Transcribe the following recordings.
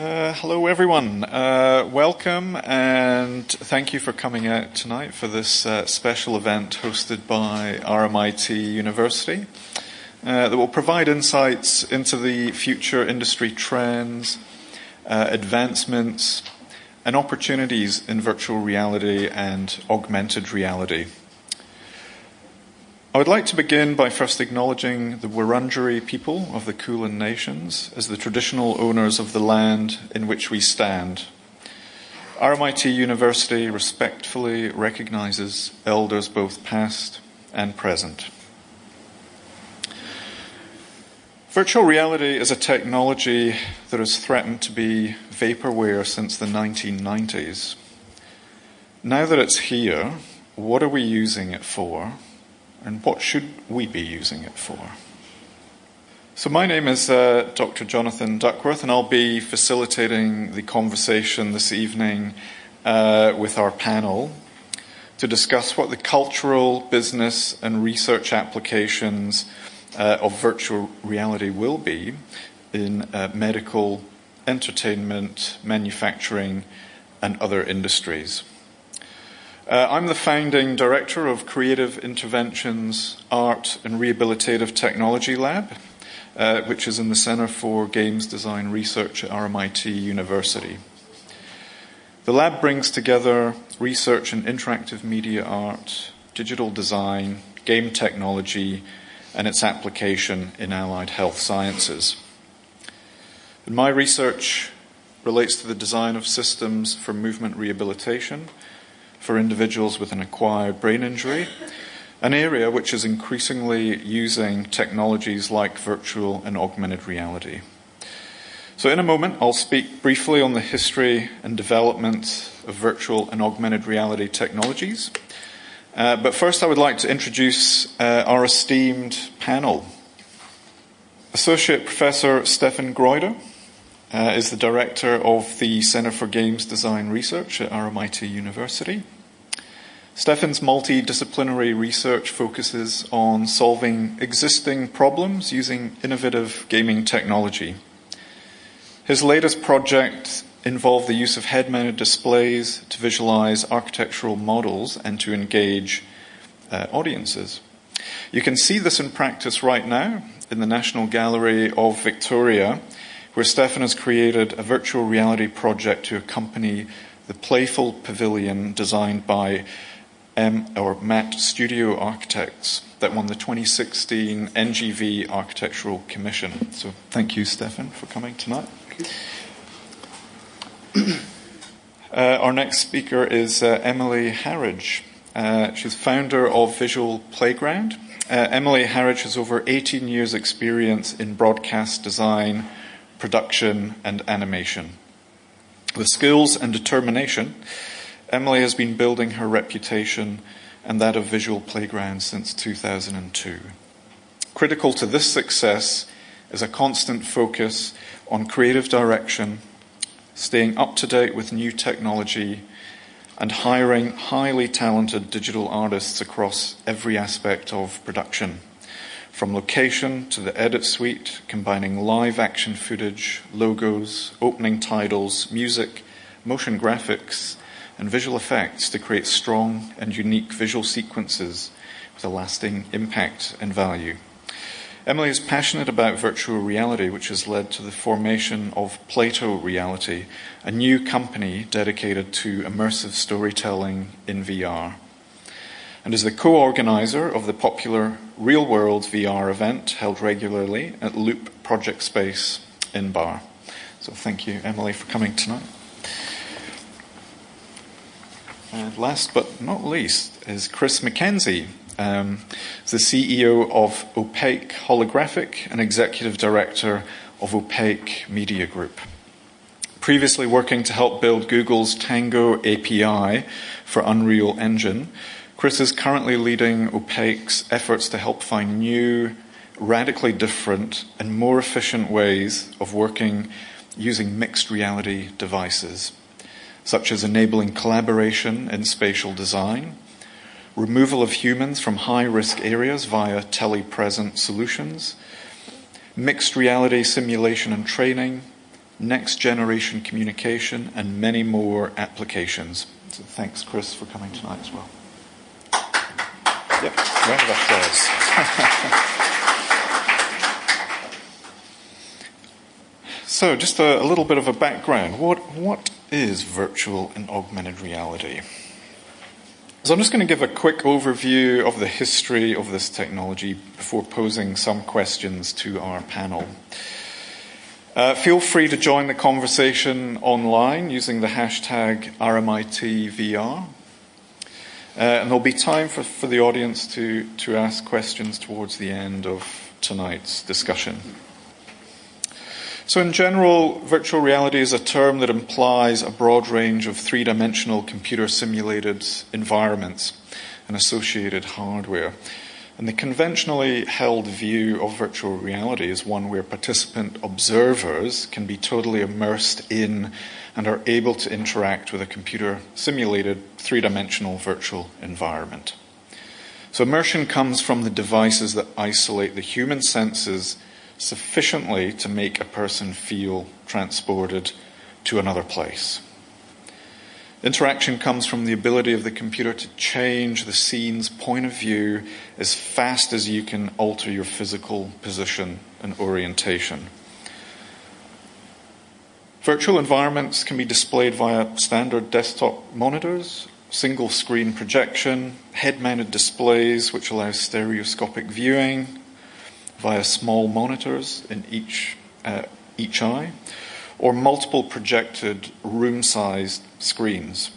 Uh, hello, everyone. Uh, welcome, and thank you for coming out tonight for this uh, special event hosted by RMIT University uh, that will provide insights into the future industry trends, uh, advancements, and opportunities in virtual reality and augmented reality. I would like to begin by first acknowledging the Wurundjeri people of the Kulin Nations as the traditional owners of the land in which we stand. RMIT University respectfully recognizes elders both past and present. Virtual reality is a technology that has threatened to be vaporware since the 1990s. Now that it's here, what are we using it for? And what should we be using it for? So, my name is uh, Dr. Jonathan Duckworth, and I'll be facilitating the conversation this evening uh, with our panel to discuss what the cultural, business, and research applications uh, of virtual reality will be in uh, medical, entertainment, manufacturing, and other industries. Uh, I'm the founding director of Creative Interventions Art and Rehabilitative Technology Lab, uh, which is in the Center for Games Design Research at RMIT University. The lab brings together research in interactive media art, digital design, game technology, and its application in allied health sciences. And my research relates to the design of systems for movement rehabilitation for individuals with an acquired brain injury, an area which is increasingly using technologies like virtual and augmented reality. So, in a moment, I'll speak briefly on the history and development of virtual and augmented reality technologies. Uh, but first, I would like to introduce uh, our esteemed panel. Associate Professor Stefan Greuter uh, is the director of the Center for Games Design Research at RMIT University. Stefan's multidisciplinary research focuses on solving existing problems using innovative gaming technology. His latest project involved the use of head mounted displays to visualize architectural models and to engage uh, audiences. You can see this in practice right now in the National Gallery of Victoria where Stefan has created a virtual reality project to accompany the playful pavilion designed by M or Matt Studio Architects that won the 2016 NGV Architectural Commission. So thank you, Stefan, for coming tonight. Uh, our next speaker is uh, Emily Harridge. Uh, she's founder of Visual Playground. Uh, Emily Harridge has over 18 years' experience in broadcast design, production, and animation. With skills and determination, Emily has been building her reputation and that of Visual Playground since 2002. Critical to this success is a constant focus on creative direction, staying up to date with new technology, and hiring highly talented digital artists across every aspect of production from location to the edit suite, combining live action footage, logos, opening titles, music, motion graphics, and visual effects to create strong and unique visual sequences with a lasting impact and value. Emily is passionate about virtual reality, which has led to the formation of Plato Reality, a new company dedicated to immersive storytelling in VR and is the co organizer of the popular Real World VR event held regularly at Loop Project Space in Bar. So thank you, Emily, for coming tonight. And last but not least is Chris McKenzie, um, the CEO of Opaque Holographic and executive director of Opaque Media Group. Previously working to help build Google's Tango API for Unreal Engine, Chris is currently leading Opaque's efforts to help find new, radically different, and more efficient ways of working using mixed reality devices, such as enabling collaboration in spatial design, removal of humans from high risk areas via telepresent solutions, mixed reality simulation and training, next generation communication, and many more applications. So thanks, Chris, for coming tonight as well. Yep, round of applause. so, just a, a, little bit of a background. What, what is virtual and augmented reality? So, I'm just going to give a quick overview of the history of this technology before posing some questions to our panel. Uh, feel free to join the conversation online using the hashtag RMITVR. Uh, and there'll be time for, for the audience to, to ask questions towards the end of tonight's discussion. So, in general, virtual reality is a term that implies a broad range of three dimensional computer simulated environments and associated hardware. And the conventionally held view of virtual reality is one where participant observers can be totally immersed in and are able to interact with a computer simulated three dimensional virtual environment. So, immersion comes from the devices that isolate the human senses sufficiently to make a person feel transported to another place. Interaction comes from the ability of the computer to change the scene's point of view as fast as you can alter your physical position and orientation. Virtual environments can be displayed via standard desktop monitors, single screen projection, head mounted displays which allow stereoscopic viewing, via small monitors in each, uh, each eye, or multiple projected room sized screens.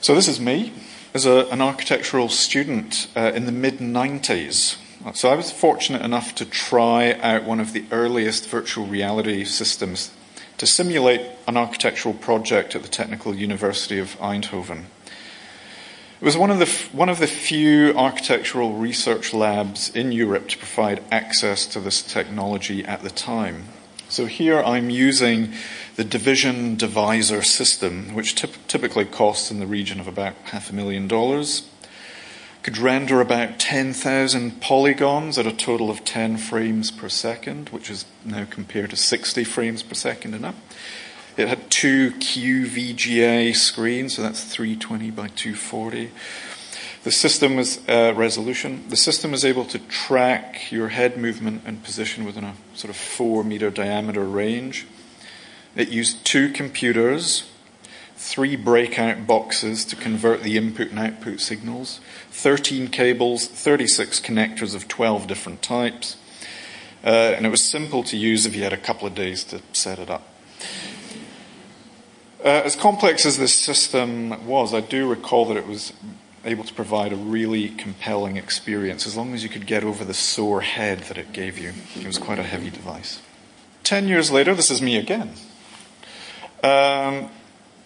So, this is me as a, an architectural student uh, in the mid 90s. So, I was fortunate enough to try out one of the earliest virtual reality systems to simulate an architectural project at the Technical University of Eindhoven. It was one of, the, one of the few architectural research labs in Europe to provide access to this technology at the time. So here I'm using the Division Divisor system, which typically costs in the region of about half a million dollars. Could render about 10,000 polygons at a total of 10 frames per second, which is now compared to 60 frames per second in up. It had two QVGA screens, so that's 320 by 240. The system was uh, resolution. The system was able to track your head movement and position within a sort of four meter diameter range. It used two computers, three breakout boxes to convert the input and output signals, 13 cables, 36 connectors of 12 different types. Uh, and it was simple to use if you had a couple of days to set it up. Uh, as complex as this system was, I do recall that it was able to provide a really compelling experience as long as you could get over the sore head that it gave you. It was quite a heavy device. Ten years later, this is me again. Um,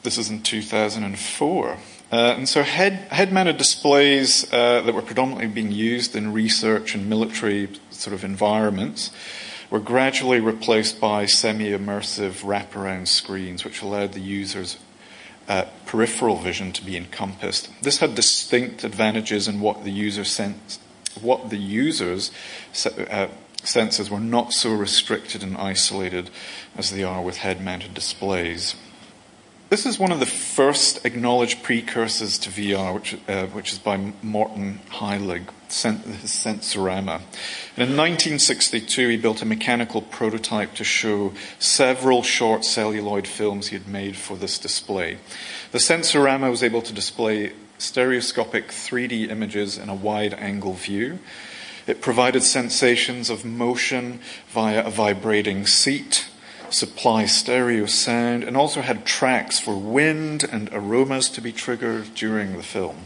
this is in 2004. Uh, and so head, head-mounted displays uh, that were predominantly being used in research and military sort of environments were gradually replaced by semi immersive wraparound screens, which allowed the user's uh, peripheral vision to be encompassed. This had distinct advantages in what the user sense, what the user's uh, senses were not so restricted and isolated as they are with head-mounted displays. This is one of the first acknowledged precursors to VR, which, uh, which is by Morton Heilig, Sensorama. In 1962, he built a mechanical prototype to show several short celluloid films he had made for this display. The Sensorama was able to display stereoscopic 3D images in a wide angle view. It provided sensations of motion via a vibrating seat supply stereo sound, and also had tracks for wind and aromas to be triggered during the film.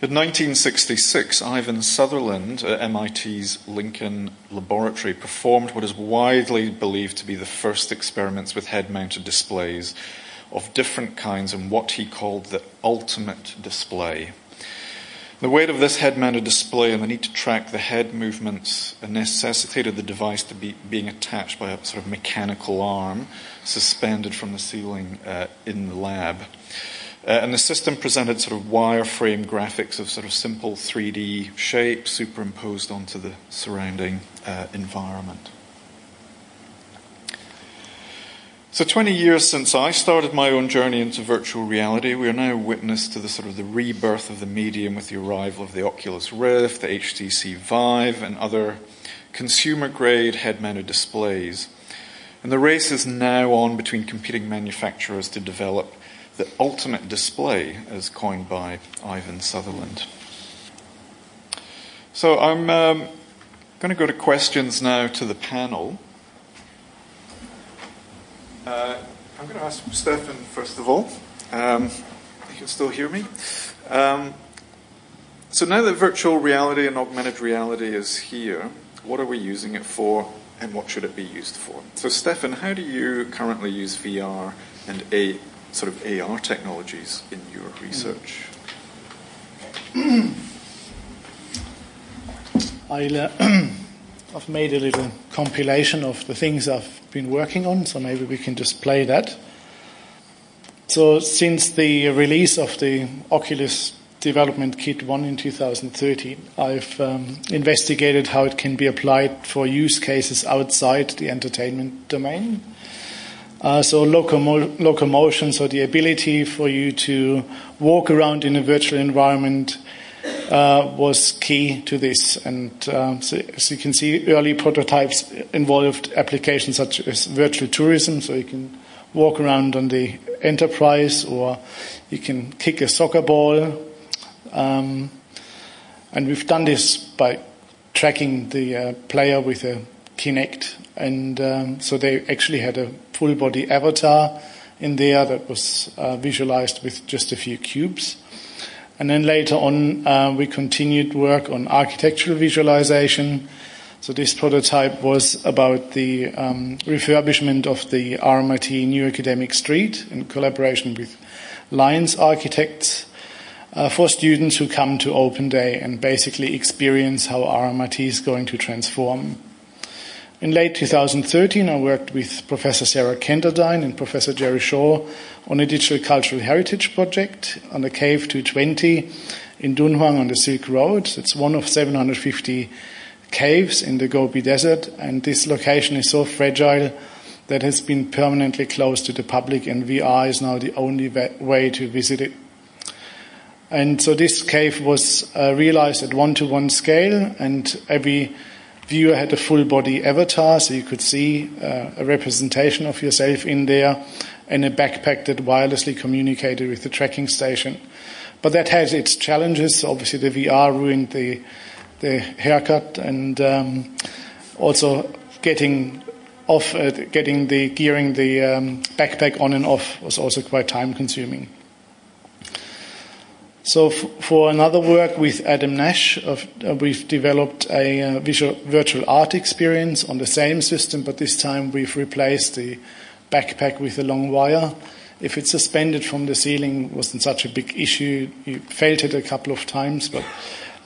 In 1966, Ivan Sutherland at MIT's Lincoln Laboratory performed what is widely believed to be the first experiments with head mounted displays of different kinds in what he called the ultimate display. The weight of this head-mounted display and the need to track the head movements necessitated the device to be being attached by a sort of mechanical arm suspended from the ceiling uh, in the lab. Uh, and the system presented sort of wireframe graphics of sort of simple 3D shapes superimposed onto the surrounding uh, environment. So 20 years since I started my own journey into virtual reality, we are now witness to the sort of the rebirth of the medium with the arrival of the Oculus Rift, the HTC Vive, and other consumer-grade head-mounted displays. And the race is now on between competing manufacturers to develop the ultimate display, as coined by Ivan Sutherland. So I'm um, going to go to questions now to the panel. Uh, I'm going to ask Stefan first of all. Um, you can still hear me. Um, so now that virtual reality and augmented reality is here, what are we using it for, and what should it be used for? So, Stefan, how do you currently use VR and a sort of AR technologies in your research? I'll, uh, I've made a little compilation of the things I've been working on, so maybe we can just play that. So, since the release of the Oculus Development Kit 1 in 2013, I've um, investigated how it can be applied for use cases outside the entertainment domain. Uh, so, locomo- locomotion, so the ability for you to walk around in a virtual environment uh, was key to this. And uh, so, as you can see, early prototypes involved applications such as virtual tourism, so you can walk around on the enterprise or you can kick a soccer ball. Um, and we've done this by tracking the uh, player with a Kinect. And um, so they actually had a full body avatar in there that was uh, visualized with just a few cubes. And then later on, uh, we continued work on architectural visualization. So this prototype was about the um, refurbishment of the RMIT New Academic Street in collaboration with Lyons Architects uh, for students who come to Open Day and basically experience how RMIT is going to transform. In late 2013, I worked with Professor Sarah Kenderdine and Professor Jeffrey Shaw on a digital cultural heritage project on the Cave 220 in Dunhuang on the Silk Road. It's one of 750 caves in the Gobi Desert, and this location is so fragile that has been permanently closed to the public, and VR is now the only way to visit it. And so this cave was uh, realized at one to one scale, and every viewer had a full body avatar, so you could see uh, a representation of yourself in there, and a backpack that wirelessly communicated with the tracking station. But that had its challenges. Obviously, the VR ruined the the haircut, and um, also getting off, uh, getting the gearing the um, backpack on and off was also quite time consuming. So, for another work with Adam Nash, of, uh, we've developed a uh, visual, virtual art experience on the same system, but this time we've replaced the backpack with a long wire. If it's suspended from the ceiling, wasn't such a big issue. You felt it a couple of times, but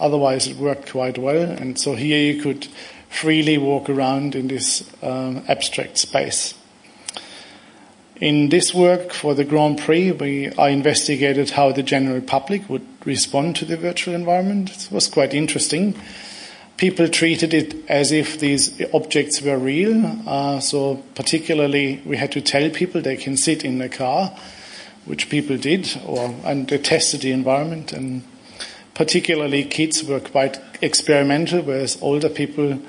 otherwise it worked quite well. And so here you could freely walk around in this um, abstract space. In this work for the Grand Prix, we, I investigated how the general public would respond to the virtual environment. It was quite interesting. People treated it as if these objects were real. Uh, so, particularly, we had to tell people they can sit in the car, which people did, or and they tested the environment. And particularly, kids were quite experimental, whereas older people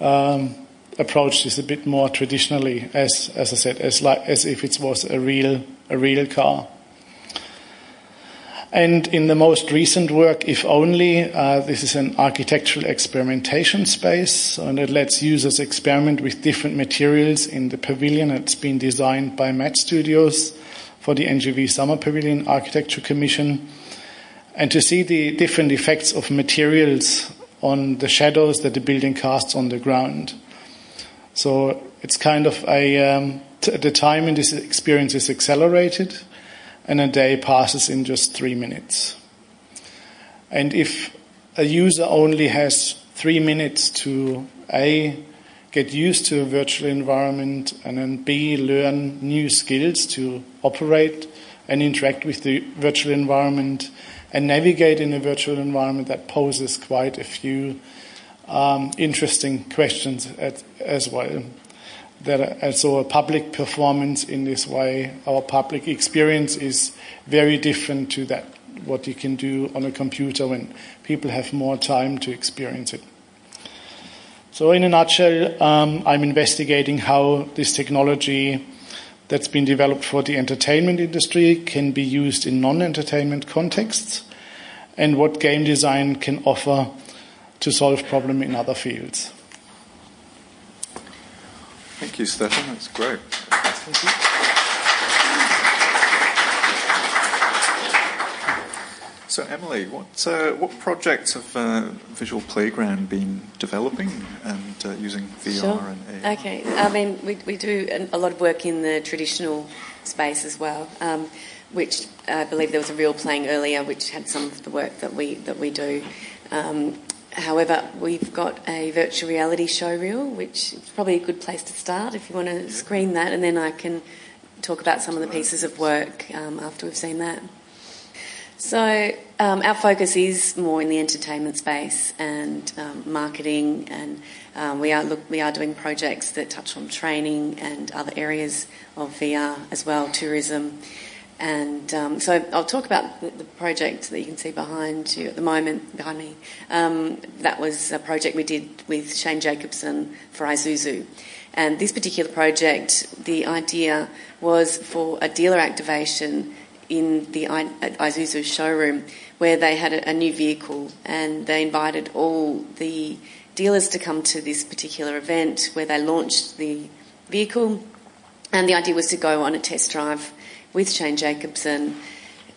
um, approach this a bit more traditionally, as as I said, as like as if it was a real a real car. And in the most recent work, if only, uh, this is an architectural experimentation space, and it lets users experiment with different materials in the pavilion. It's been designed by Matt Studios for the NGV Summer Pavilion Architecture Commission, and to see the different effects of materials on the shadows that the building casts on the ground. So it's kind of a, um, t- the time in this experience is accelerated, and a day passes in just three minutes. And if a user only has three minutes to A, get used to a virtual environment, and then B, learn new skills to operate and interact with the virtual environment and navigate in a virtual environment that poses quite a few um, interesting questions at, as well. that uh, so a public performance in this way, our public experience is very different to that what you can do on a computer when people have more time to experience it. So, in a nutshell, um, I'm investigating how this technology that's been developed for the entertainment industry can be used in non entertainment contexts and what game design can offer to solve problems in other fields. Thank you, Stefan. That's great. So, Emily, what uh, what projects have uh, Visual Playground been developing and uh, using VR sure. and AR? Okay, I mean, we, we do a lot of work in the traditional space as well, um, which I believe there was a real playing earlier, which had some of the work that we that we do. Um, however, we've got a virtual reality show reel, which is probably a good place to start if you want to screen that, and then I can talk about some of the pieces of work um, after we've seen that. So um, our focus is more in the entertainment space and um, marketing, and um, we are look, we are doing projects that touch on training and other areas of VR as well, tourism. And um, so I'll talk about the, project that you can see behind you at the moment, behind me. Um, that was a project we did with Shane Jacobson for Isuzu. And this particular project, the idea was for a dealer activation in the Isuzu showroom where they had a, new vehicle and they invited all the dealers to come to this particular event where they launched the vehicle. And the idea was to go on a test drive with Shane Jacobson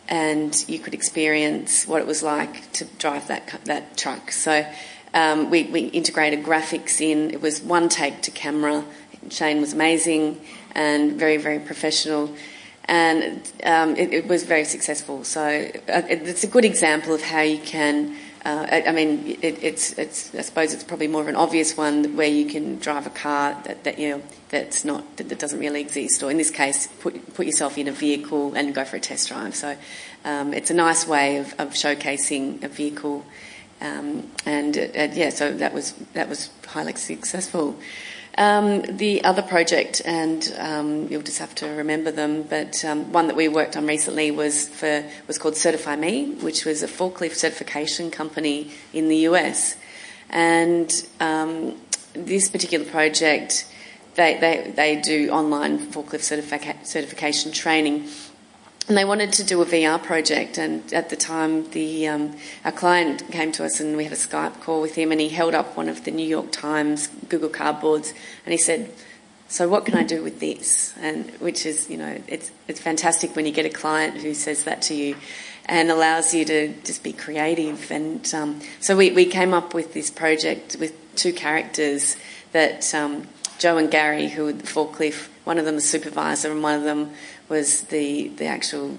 and you could experience what it was like to drive that, that truck. So um, we, we integrated graphics in, it was one take to camera. Shane was amazing and very, very professional and um, it, it, was very successful. So uh, it, it's a good example of how you can. Uh, I, I, mean, it, it's, it's. I suppose it's probably more of an obvious one where you can drive a car that, that you know that's not that, that, doesn't really exist, or in this case, put put yourself in a vehicle and go for a test drive. So um, it's a nice way of, of showcasing a vehicle, um, and uh, yeah, so that was that was highly successful. Um, the other project, and um, you'll just have to remember them, but um, one that we worked on recently was for was called Certify Me, which was a forklift certification company in the US, and um, this particular project, they, they, they do online forklift certifica- certification training and they wanted to do a VR project. And at the time, the um, our client came to us, and we had a Skype call with him, and he held up one of the New York Times Google Cardboards, and he said, "So what can I do with this?" And which is, you know, it's it's fantastic when you get a client who says that to you. And allows you to just be creative. And um, so we, we came up with this project with two characters that um, Joe and Gary, who were the forklift, one of them the supervisor and one of them was the, the actual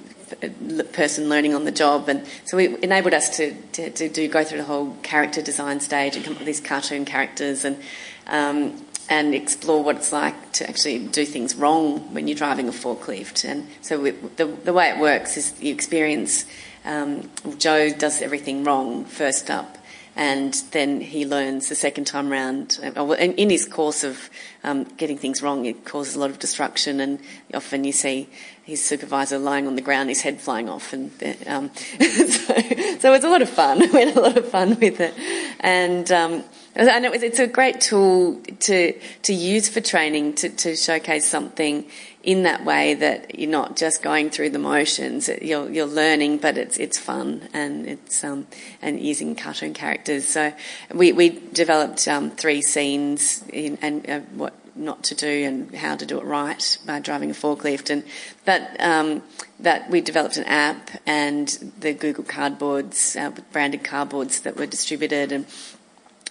person learning on the job. And so it enabled us to, to, to do go through the whole character design stage and come up with these cartoon characters and um, and explore what it's like to actually do things wrong when you're driving a forklift. And so we, the, the way it works is you experience um, Joe does everything wrong first up and then he learns the second time round. Uh, in his course of um, getting things wrong, it causes a lot of destruction, and often you see his supervisor lying on the ground, his head flying off, and um, so, so, it's a lot of fun. we had a lot of fun with it, and. Um, and it was, it's a great tool to to use for training to, to showcase something in that way that you're not just going through the motions. You're, you're learning, but it's it's fun and it's um, and using cartoon characters. So we we developed um, three scenes in, and uh, what not to do and how to do it right by driving a forklift, and that um, that we developed an app and the Google cardboards, uh, branded cardboards that were distributed and.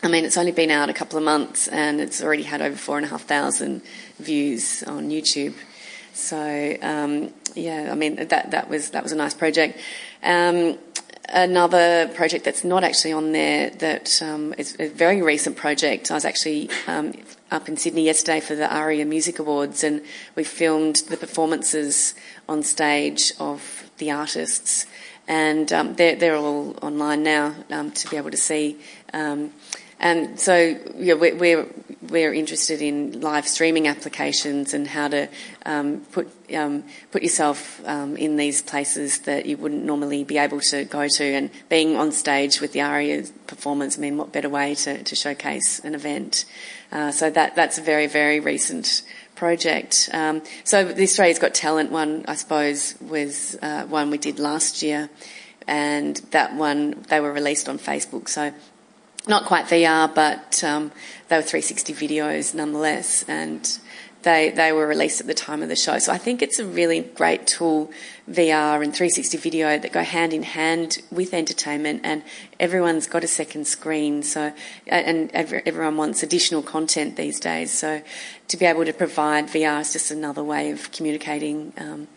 I mean, it's only been out a couple of months and it's already had over four and a half thousand views on YouTube. So um, yeah, I mean that that was that was a nice project. Um, another project that's not actually on there that um, is a very recent project. I was actually um, up in Sydney yesterday for the ARIA Music Awards, and we filmed the performances on stage of the artists, and um, they're they're all online now um, to be able to see. Um, and so yeah, we're, we're we're interested in live streaming applications and how to um, put um, put yourself um, in these places that you wouldn't normally be able to go to, and being on stage with the ARIA performance. I mean, what better way to, to showcase an event? Uh, so that that's a very very recent project. Um, so the Australia's Got Talent one, I suppose, was uh, one we did last year, and that one they were released on Facebook. So not quite VR, but um, they were 360 videos nonetheless, and they they were released at the time of the show. So I think it's a really great tool, VR and 360 video that go hand in hand with entertainment, and everyone's got a second screen. So and everyone wants additional content these days. So to be able to provide VR is just another way of communicating. Um,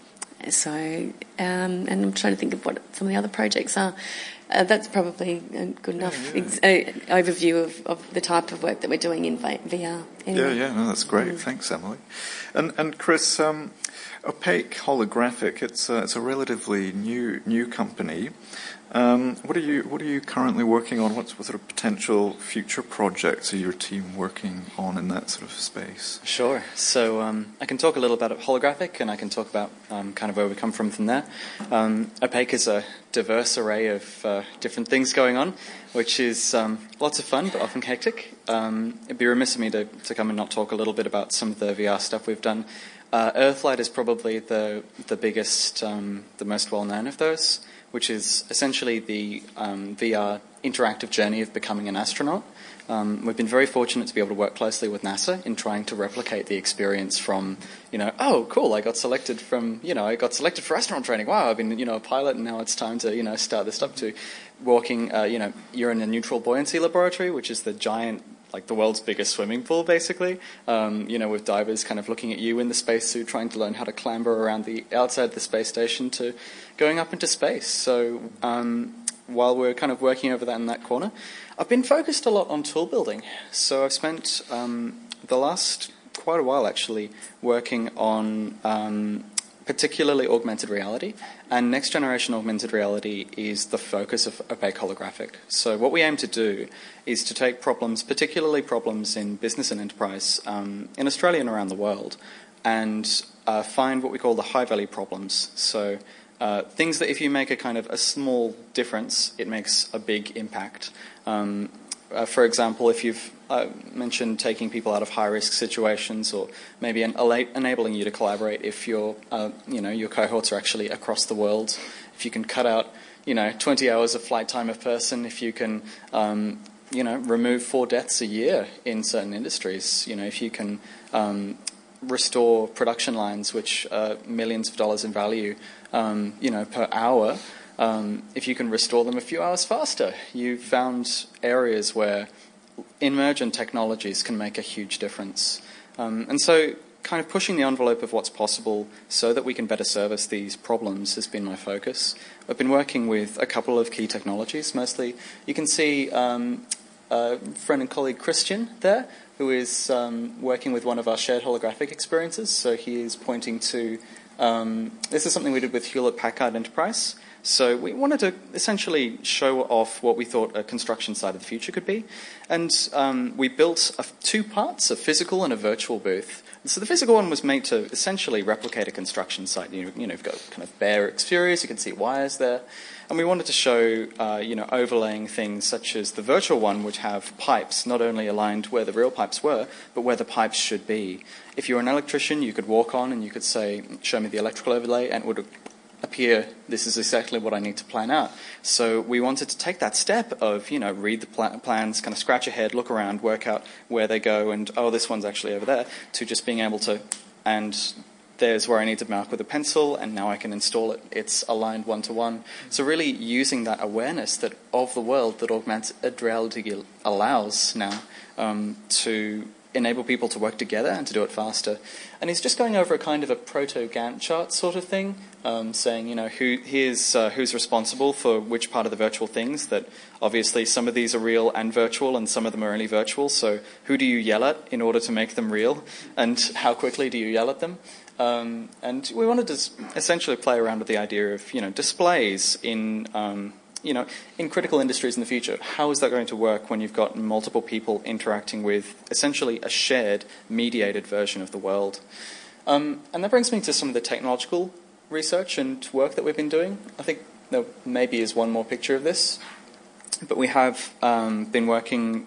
so, um, and I'm trying to think of what some of the other projects are. Uh, that's probably a good enough yeah, yeah. Ex- uh, overview of, of, the type of work that we're doing in VR. Anyway. Yeah, yeah, no, that's great. Mm. Thanks, Emily. And and Chris, um, Opaque Holographic, it's a, it's a relatively new new company. Um, what are you What are you currently working on? What's what sort of potential future projects are your team working on in that sort of space? Sure. So um, I can talk a little about holographic, and I can talk about um, kind of where we come from from there. Um, Opaque is a diverse array of uh, different things going on, which is um, lots of fun but often hectic. Um, it'd be remiss of me to, to come and not talk a little bit about some of the VR stuff we've done. Uh, Earthlight is probably the the biggest, the most well known of those which is essentially the um, VR interactive journey of becoming an astronaut. Um, we've been very fortunate to be able to work closely with NASA in trying to replicate the experience from, you know, oh, cool, I got selected from, you know, I got selected for astronaut training. Wow, I've been, you know, a pilot, and now it's time to, you know, start this up to walking. Uh, you know, you're in a neutral buoyancy laboratory, which is the giant like the world's biggest swimming pool, basically. Um, you know, with divers kind of looking at you in the spacesuit, trying to learn how to clamber around the outside the space station to going up into space. So um, while we're kind of working over that in that corner, I've been focused a lot on tool building. So I've spent um, the last quite a while actually working on um, particularly augmented reality. And next generation augmented reality is the focus of opaque holographic. So, what we aim to do is to take problems, particularly problems in business and enterprise um, in Australia and around the world, and uh, find what we call the high value problems. So, uh, things that if you make a kind of a small difference, it makes a big impact. Um, uh, for example, if you've uh, mentioned taking people out of high risk situations, or maybe enabling you to collaborate if your uh, you know your cohorts are actually across the world. If you can cut out you know 20 hours of flight time a person, if you can um, you know remove four deaths a year in certain industries, you know if you can um, restore production lines which are millions of dollars in value, um, you know per hour. Um, if you can restore them a few hours faster, you've found areas where emergent technologies can make a huge difference. Um, and so, kind of pushing the envelope of what's possible so that we can better service these problems has been my focus. I've been working with a couple of key technologies, mostly. You can see um, a friend and colleague Christian there, who is um, working with one of our shared holographic experiences. So he is pointing to um, this is something we did with Hewlett Packard Enterprise. So we wanted to essentially show off what we thought a construction site of the future could be. And um, we built a, two parts, a physical and a virtual booth. So the physical one was made to essentially replicate a construction site. You, you know, you've got kind of bare exteriors, you can see wires there. And we wanted to show, uh, you know, overlaying things such as the virtual one, which have pipes not only aligned where the real pipes were, but where the pipes should be. If you're an electrician, you could walk on and you could say, show me the electrical overlay, and it would appear this is exactly what I need to plan out. So we wanted to take that step of, you know, read the pl- plans, kind of scratch ahead, look around, work out where they go, and oh, this one's actually over there, to just being able to, and there's where I need to mark with a pencil, and now I can install it. It's aligned one to one. So really using that awareness that of the world that augmented reality allows now um, to enable people to work together and to do it faster. And he's just going over a kind of a proto Gantt chart sort of thing, um, saying, you know, who here's uh, who's responsible for which part of the virtual things. That obviously some of these are real and virtual, and some of them are only virtual. So who do you yell at in order to make them real, and how quickly do you yell at them? Um, and we wanted to essentially play around with the idea of, you know, displays in um, you know, in critical industries in the future, how is that going to work when you've got multiple people interacting with essentially a shared, mediated version of the world? Um, and that brings me to some of the technological research and work that we've been doing. I think there maybe is one more picture of this, but we have um, been working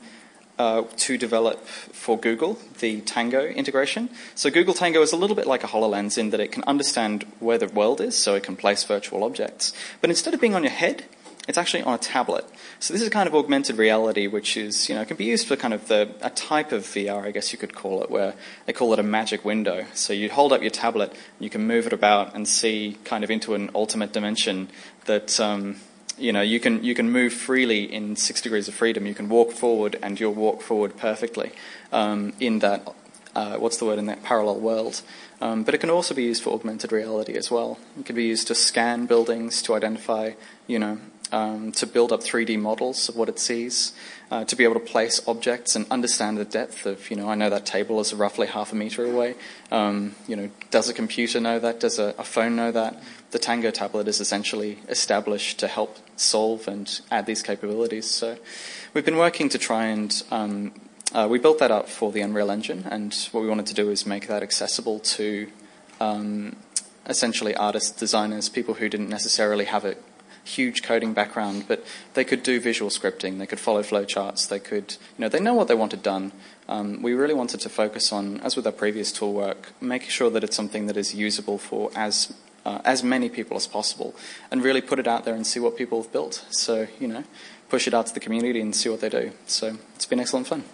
uh, to develop for Google the Tango integration. So Google Tango is a little bit like a HoloLens in that it can understand where the world is, so it can place virtual objects. But instead of being on your head, it's actually on a tablet. So this is kind of augmented reality, which is, you know, can be used for kind of the, a type of VR, I guess you could call it, where they call it a magic window. So you hold up your tablet, you can move it about and see kind of into an ultimate dimension that, um, you know, you can you can move freely in six degrees of freedom. You can walk forward, and you'll walk forward perfectly um, in that. Uh, what's the word in that parallel world? Um, but it can also be used for augmented reality as well. It can be used to scan buildings, to identify, you know, um, to build up 3D models of what it sees, uh, to be able to place objects and understand the depth of, you know, I know that table is roughly half a meter away. Um, you know, does a computer know that? Does a, a, phone know that? The Tango tablet is essentially established to help solve and add these capabilities. So we've been working to try and um, uh, we built that up for the Unreal Engine, and what we wanted to do is make that accessible to um, essentially artists, designers, people who didn't necessarily have a huge coding background, but they could do visual scripting, they could follow flowcharts, they could, you know, they know what they wanted done. Um, we really wanted to focus on, as with our previous tool work, making sure that it's something that is usable for as uh, as many people as possible, and really put it out there and see what people have built. So, you know, push it out to the community and see what they do. So it's been excellent fun.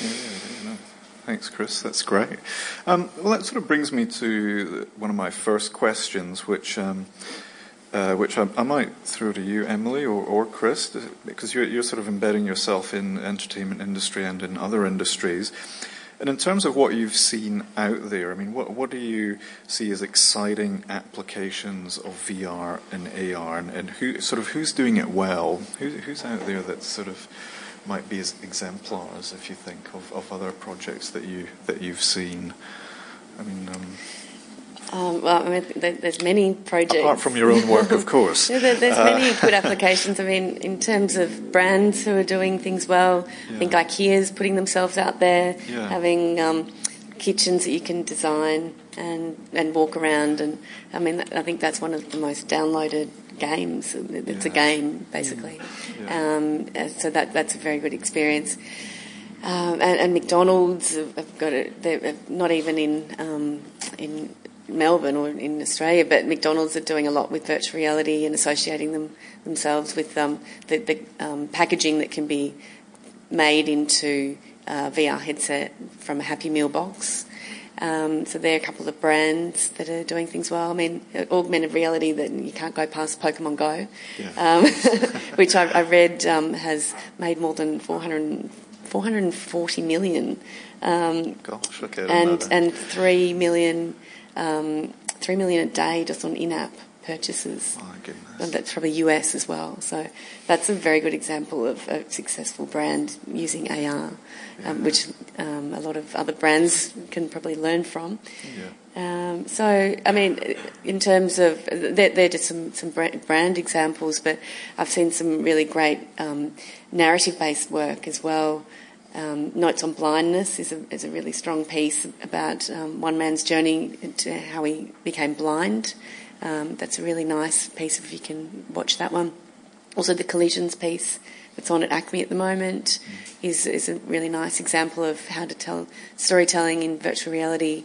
Yeah, Thanks, Chris. That's great. Um, well, that sort of brings me to one of my first questions, which. Um, uh, which I, I, might throw to you, Emily, or, or Chris, because you're, you're, sort of embedding yourself in entertainment industry and in other industries. And in terms of what you've seen out there, I mean, what, what do you see as exciting applications of VR and AR, and, and who sort of who's doing it well? Who, who's out there that sort of might be as exemplars, if you think of, of other projects that you that you've seen. I mean. Um, um, well, I mean, there's many projects. Apart from your own work, of course. there's uh, many good applications. I mean, in terms of brands who are doing things well, yeah. I think IKEA's putting themselves out there, yeah. having um, kitchens that you can design and and walk around. And I mean, I think that's one of the most downloaded games. It's yeah. a game basically. Um, uh, so that that's a very good experience. Um, and, and, McDonald's have got it. They're not even in um, in Melbourne or in Australia, but McDonald's are doing a lot with virtual reality and associating them themselves with um, the, the um, packaging that can be made into a VR headset from a Happy Meal box. Um, so there are a couple of brands that are doing things well. I mean, augmented reality that you can't go past Pokemon Go, yeah. um, which I, I read um, has made more than 400, 440 million. Um, Gosh, okay, and and three million, um, three million a day just on in-app purchases. Oh, and that's probably US as well. So that's a very good example of a successful brand using AR, um, which um, a lot of other brands can probably learn from. Yeah. Um, so, I mean, in terms of, they're, they're, just some, some brand examples, but I've seen some really great um, narrative based work as well. Um, Notes on Blindness is a, is a really strong piece about um, one man's journey to how he became blind um, that's a really nice piece if you can watch that one. Also, the collisions piece that's on at ACMI at the moment is, is a really nice example of how to tell storytelling in virtual reality.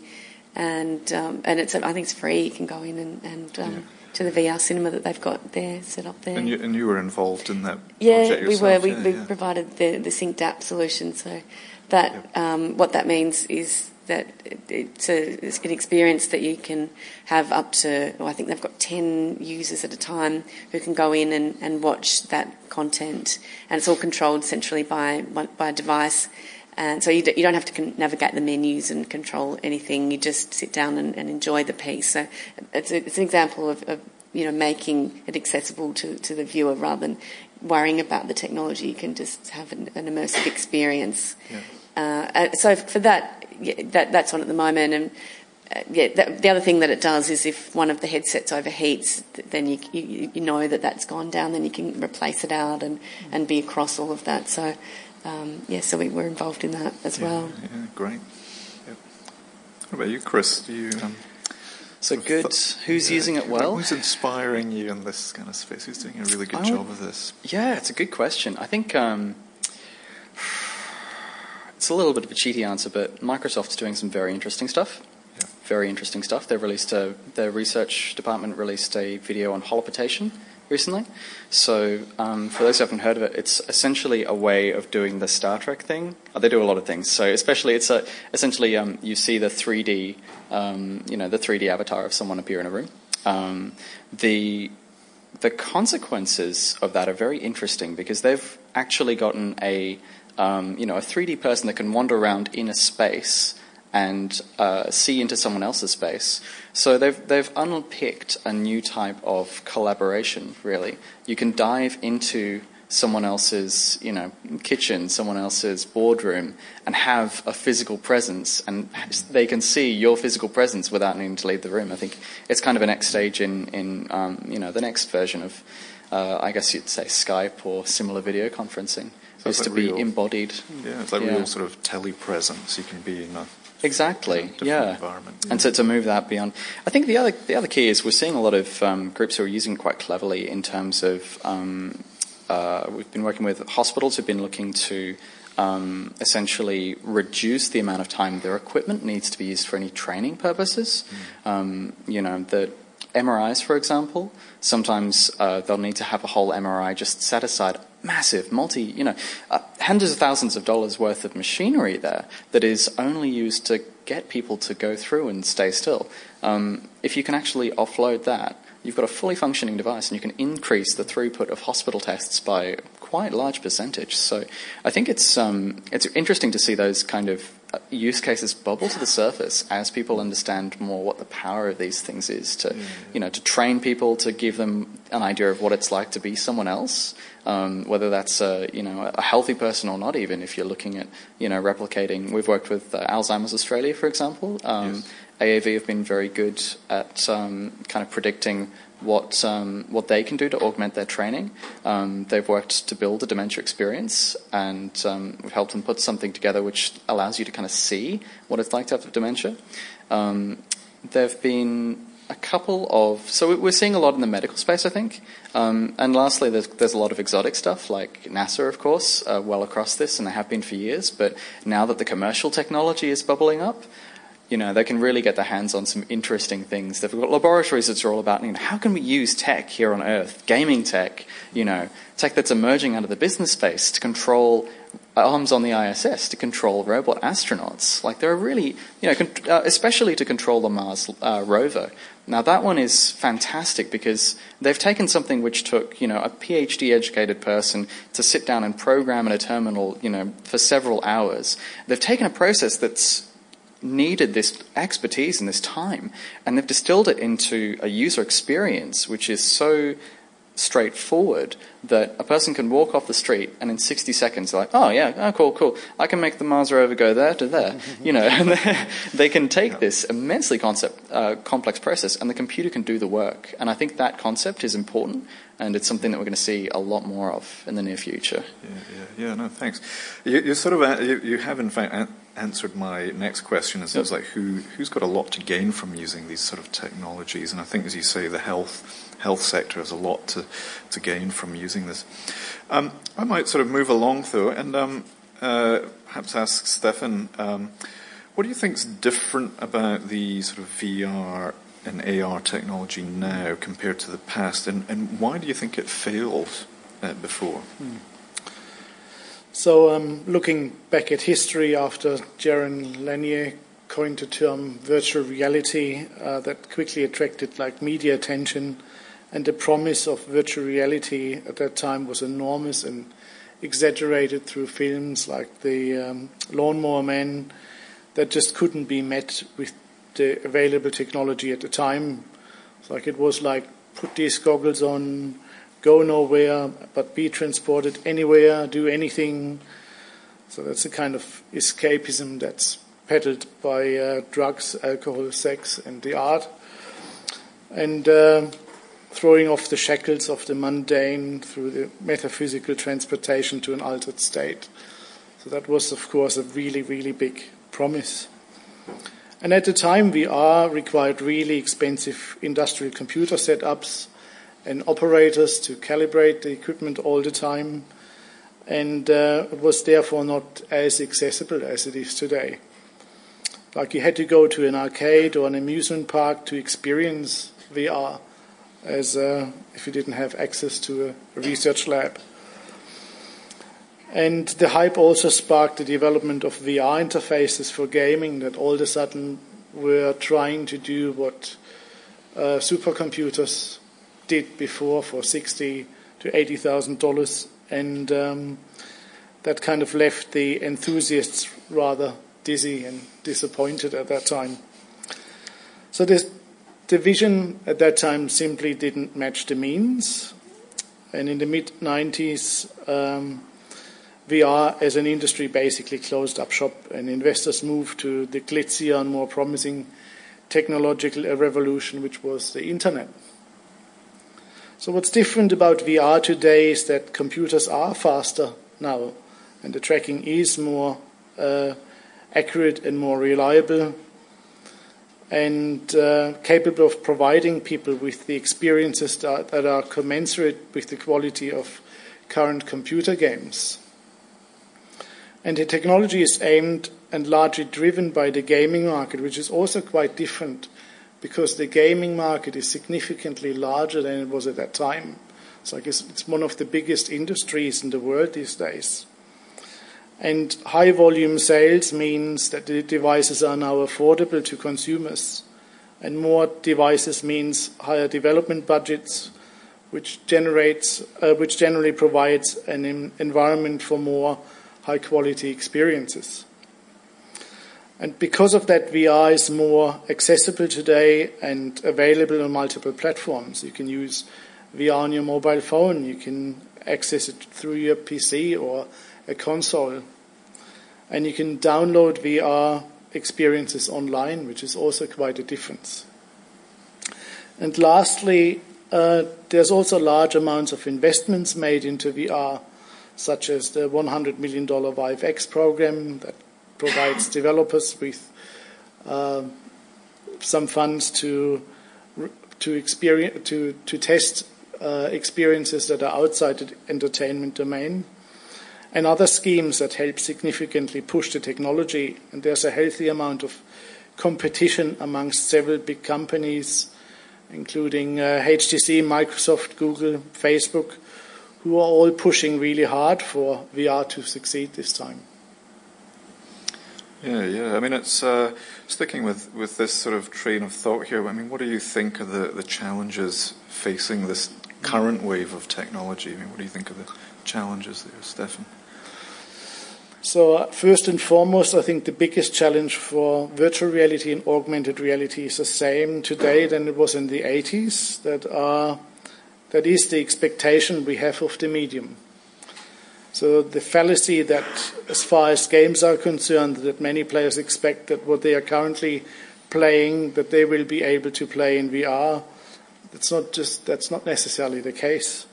And um, and it's I think it's free. You can go in and, and um, yeah. To the VR cinema that they've got there set up there. And you, and you were involved in that. Yeah, we were. We, yeah, we yeah. provided the the synced app solution. So that um, what that means is that it's, a, it's, an experience that you can have up to, well, I think they've got 10 users at a time who can go in and, and watch that content. And it's all controlled centrally by, by a device. And so you, do, you don't have to navigate the menus and control anything. You just sit down and, and enjoy the piece. So it's, a, it's an example of, of, you know, making it accessible to, to the viewer rather than worrying about the technology. You can just have an, an immersive experience. Yeah. Uh, so for that, yeah, that, that's on at the moment. And uh, yeah, the, the, other thing that it does is if one of the headsets overheats, then you, you, you, know that that's gone down, then you can replace it out and, and be across all of that. So, um, yeah, so we were involved in that as yeah, well. Yeah, great. Yep. What about you, Chris? Do you. Um, so good. Th- Who's yeah, using it well? Who's inspiring you in this kind of space? Who's doing a really good job of this? Yeah, it's a good question. I think um, it's a little bit of a cheaty answer, but Microsoft's doing some very interesting stuff Yeah. very interesting stuff. They've released a, their research department released a video on holoportation recently. So, um, for those who haven't heard of it, it's essentially a way of doing the Star Trek thing. Oh, they do a lot of things. So, especially, it's a, essentially um, you see the 3D, um, you know, the 3D avatar of someone appear in a room. Um, the the consequences of that are very interesting because they've actually gotten a um, you know a 3D person that can wander around in a space and uh, see into someone else's space. So they've they've unpicked a new type of collaboration. Really, you can dive into someone else's you know kitchen, someone else's boardroom, and have a physical presence, and they can see your physical presence without needing to leave the room. I think it's kind of a next stage in in um, you know the next version of. Uh, I guess you'd say Skype or similar video conferencing so is like to real, be embodied. Yeah, it's like yeah. real sort of telepresence. You can be in a Exactly. yeah. And so to move that beyond, I think the other the other key is we're seeing a lot of um, groups who are using it quite cleverly in terms of um, uh, we've been working with hospitals who've been looking to um, essentially reduce the amount of time their equipment needs to be used for any training purposes. Mm. you know that MRIs, for example, sometimes uh, they'll need to have a whole MRI just set aside massive, multi, you know, uh, hundreds of thousands of dollars worth of machinery there that is only used to get people to go through and stay still. Um, if you can actually offload that, you've got a fully functioning device and you can increase the throughput of hospital tests by quite a large percentage. So I think it's um, it's interesting to see those kind of uh, use cases bubble to the surface as people understand more what the power of these things is to you know to train people to give them an idea of what it's like to be someone else um, whether that's a, you know a healthy person or not. Even if you're looking at you know replicating, we've worked with uh, Alzheimer's Australia, for example. Um, yes. AAV have been very good at um, kind of predicting what um, what they can do to augment their training. Um, they've worked to build a dementia experience, and um, we've helped them put something together which allows you to kind of see what it's like to have dementia. Um, they've been a couple of so we're seeing a lot in the medical space, I think. Um, and lastly, there's, there's a lot of exotic stuff like NASA, of course, uh, well across this, and they have been for years. But now that the commercial technology is bubbling up, you know, they can really get their hands on some interesting things. They've got laboratories that are all about, you know, how can we use tech here on Earth, gaming tech, you know, tech that's emerging out of the business space to control arms on the ISS to control robot astronauts. Like there are really, you know, uh, especially to control the Mars uh, rover. Now that one is fantastic because they've taken something which took, you know, a PhD educated person to sit down and program in a terminal, you know, for several hours. They've taken a process that's needed this expertise and this time, and they've distilled it into a user experience which is so straightforward that a person can walk off the street and in 60 seconds they're like, oh yeah, oh, cool, cool. I can make the Mars rover go there to there. you know, and they can take yeah. this immensely concept, uh, complex process and the computer can do the work. And I think that concept is important and it's something that we're going to see a lot more of in the near future. Yeah, yeah, yeah. No, thanks. You, you sort of uh, you, you, have in fact answered my next question. Is yep. like who who's got a lot to gain from using these sort of technologies? And I think, as you say, the health health sector has a lot to, to gain from using this. Um, I might sort of move along though, and um, uh, perhaps ask Stefan, um, what do you think is different about the sort of VR and AR technology now compared to the past, and, and why do you think it failed uh, before? Hmm. So, um, looking back at history after Jaron Lanier coined the term virtual reality, uh, that quickly attracted like media attention and the promise of virtual reality at that time was enormous and exaggerated through films like the um, Lawnmower Man that just couldn't be met with the available technology at the time. It's like it was like put these goggles on, go nowhere, but be transported anywhere, do anything. So that's a kind of escapism that's peddled by uh, drugs, alcohol, sex, and the art, and uh, throwing off the shackles of the mundane through the metaphysical transportation to an altered state. So that was, of course, a really, really big promise. And at the time, VR required really expensive industrial computer setups and operators to calibrate the equipment all the time, and uh, was therefore not as accessible as it is today. Like you had to go to an arcade or an amusement park to experience VR, as uh, if you didn't have access to a research lab. And the hype also sparked the development of VR interfaces for gaming that all of a sudden were trying to do what uh, supercomputers did before for sixty to eighty thousand dollars, and um, that kind of left the enthusiasts rather dizzy and disappointed at that time. So this, the vision at that time simply didn't match the means, and in the mid 90s. Um, VR as an industry basically closed up shop and investors moved to the glitzier and more promising technological revolution, which was the internet. So, what's different about VR today is that computers are faster now, and the tracking is more uh, accurate and more reliable, and uh, capable of providing people with the experiences that, that are commensurate with the quality of current computer games. And the technology is aimed and largely driven by the gaming market, which is also quite different because the gaming market is significantly larger than it was at that time. So I guess it's one of the biggest industries in the world these days. And high volume sales means that the devices are now affordable to consumers. And more devices means higher development budgets, which generates, uh, which generally provides an environment for more high quality experiences. And because of that, VR is more accessible today and available on multiple platforms. You can use VR on your mobile phone, you can access it through your PC or a console. And you can download VR experiences online, which is also quite a difference. And lastly, uh, there's also large amounts of investments made into VR such as the $100 million ViveX program that provides developers with uh, some funds to to experience to to test uh, experiences that are outside the entertainment domain, and other schemes that help significantly push the technology. And there's a healthy amount of competition amongst several big companies, including uh, HTC, Microsoft, Google, Facebook, who are all pushing really hard for VR to succeed this time. Yeah, yeah. I mean, it's uh, sticking with, with this sort of train of thought here. I mean, what do you think are the, the challenges facing this current wave of technology? I mean, what do you think are the challenges there, Stefan? So, uh, first and foremost, I think the biggest challenge for virtual reality and augmented reality is the same today than it was in the 80s. That are that is the expectation we have of the medium. So the fallacy that, as far as games are concerned, that many players expect that what they are currently playing, that they will be able to play in VR, that's not just that's not necessarily the case.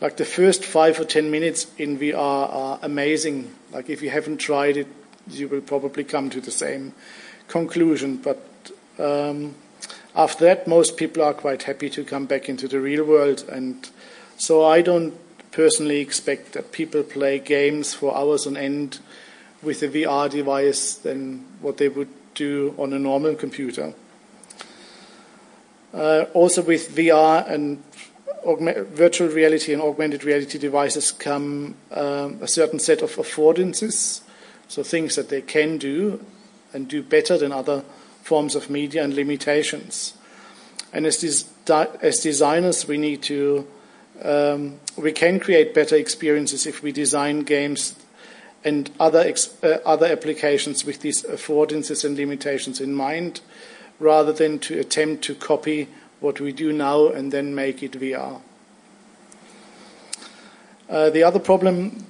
Like the first five or ten minutes in VR are amazing. Like if you haven't tried it, you will probably come to the same conclusion. But um, after that, most people are quite happy to come back into the real world. And so I don't personally expect that people play games for hours on end with a VR device than what they would do on a normal computer. Uh, also, with VR and virtual reality and augmented reality devices come um, a certain set of affordances, so things that they can do and do better than other forms of media and limitations. And as, des- as designers, we need to, um, we can create better experiences if we design games and other, ex- uh, other applications with these affordances and limitations in mind, rather than to attempt to copy what we do now and then make it VR. Uh, the other problem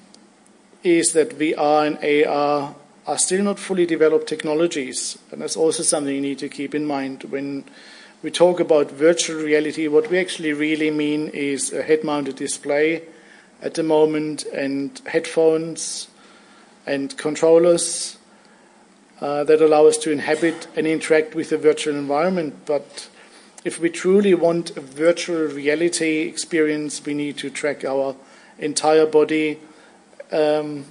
is that VR and AR are still not fully developed technologies. And that's also something you need to keep in mind when we talk about virtual reality. What we actually really mean is a head mounted display at the moment and headphones and controllers uh, that allow us to inhabit and interact with the virtual environment. But if we truly want a virtual reality experience, we need to track our entire body, um,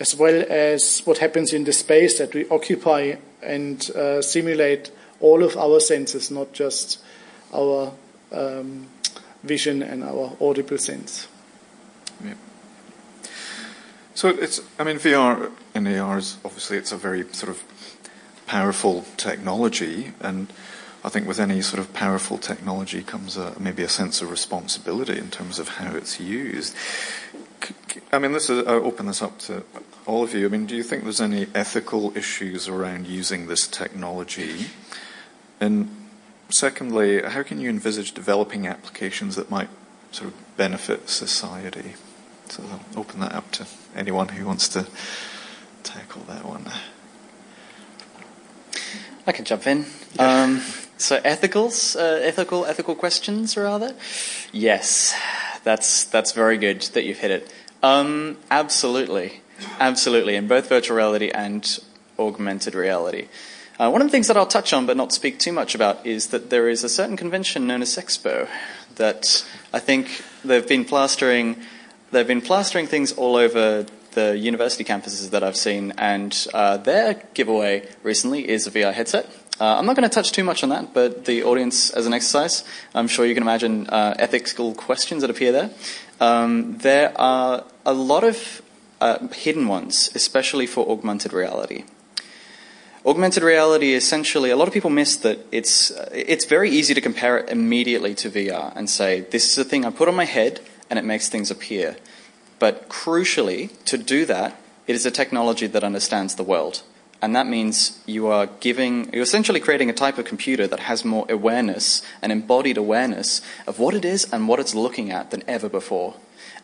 as well as what happens in the space that we occupy and uh, simulate all of our senses, not just our um, vision and our audible sense. Yeah. So it's, I mean, VR and AR is obviously it's a very sort of powerful technology, and I think with any sort of powerful technology comes a, maybe a sense of responsibility in terms of how it's used. I mean, this is, I open this up to all of you. I mean, do you think there's any ethical issues around using this technology? And secondly, how can you envisage developing applications that might sort of benefit society? So I'll open that up to anyone who wants to tackle that one. I can jump in. Yeah. Um, so ethicals, uh, ethical, ethical questions, rather. Yes, that's that's very good that you've hit it. Um, absolutely, absolutely, in both virtual reality and augmented reality. Uh, one of the things that I'll touch on but not speak too much about is that there is a certain convention known as Expo that I think they've been plastering. They've been plastering things all over the university campuses that I've seen, and uh, their giveaway recently is a VR headset. Uh, I'm not going to touch too much on that, but the audience, as an exercise, I'm sure you can imagine uh, ethical questions that appear there. Um, there are a lot of uh, hidden ones, especially for augmented reality. Augmented reality essentially, a lot of people miss that it's, uh, it's very easy to compare it immediately to VR and say, this is a thing I put on my head and it makes things appear. But crucially, to do that, it is a technology that understands the world. And that means you are giving, you're essentially creating a type of computer that has more awareness, an embodied awareness of what it is and what it's looking at than ever before.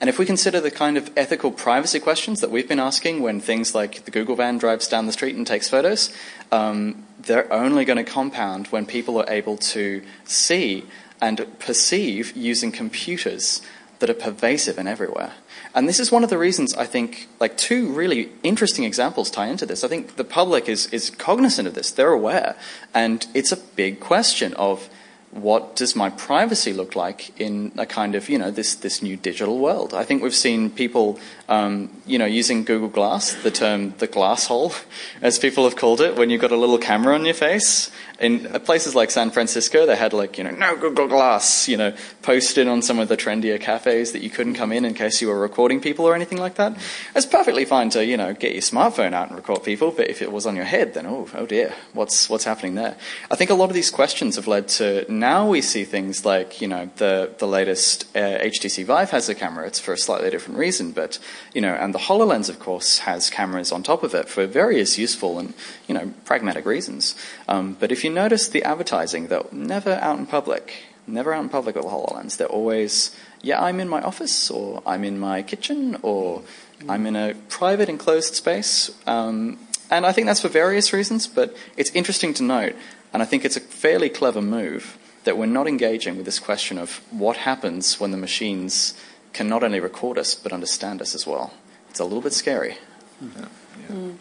And if we consider the kind of ethical privacy questions that we've been asking when things like the Google van drives down the street and takes photos, um, they're only going to compound when people are able to see and perceive using computers that are pervasive and everywhere. And this is one of the reasons I think, like, two really interesting examples tie into this. I think the public is, is cognizant of this, they're aware. And it's a big question of what does my privacy look like in a kind of you know this this new digital world? I think we've seen people um, you know using Google Glass, the term the glass hole, as people have called it, when you've got a little camera on your face in places like San Francisco, they had like, you know, no Google Glass, you know, posted on some of the trendier cafes that you couldn't come in in case you were recording people or anything like that. It's perfectly fine to, you know, get your smartphone out and record people, but if it was on your head, then oh, oh dear, what's, what's happening there? I think a lot of these questions have led to now we see things like, you know, the, the latest uh, HTC Vive has a camera. It's for a slightly different reason, but, you know, and the HoloLens, of course, has cameras on top of it for various useful and, you know, pragmatic reasons. Um, but if you notice the advertising, they're never out in public. Never out in public with the HoloLens. They're always, yeah, I'm in my office, or I'm in my kitchen, or I'm in a private enclosed space. Um, and I think that's for various reasons, but it's interesting to note, and I think it's a fairly clever move, that we're not engaging with this question of what happens when the machines can not only record us, but understand us as well. It's a little bit scary. Yeah. Yeah. Mm.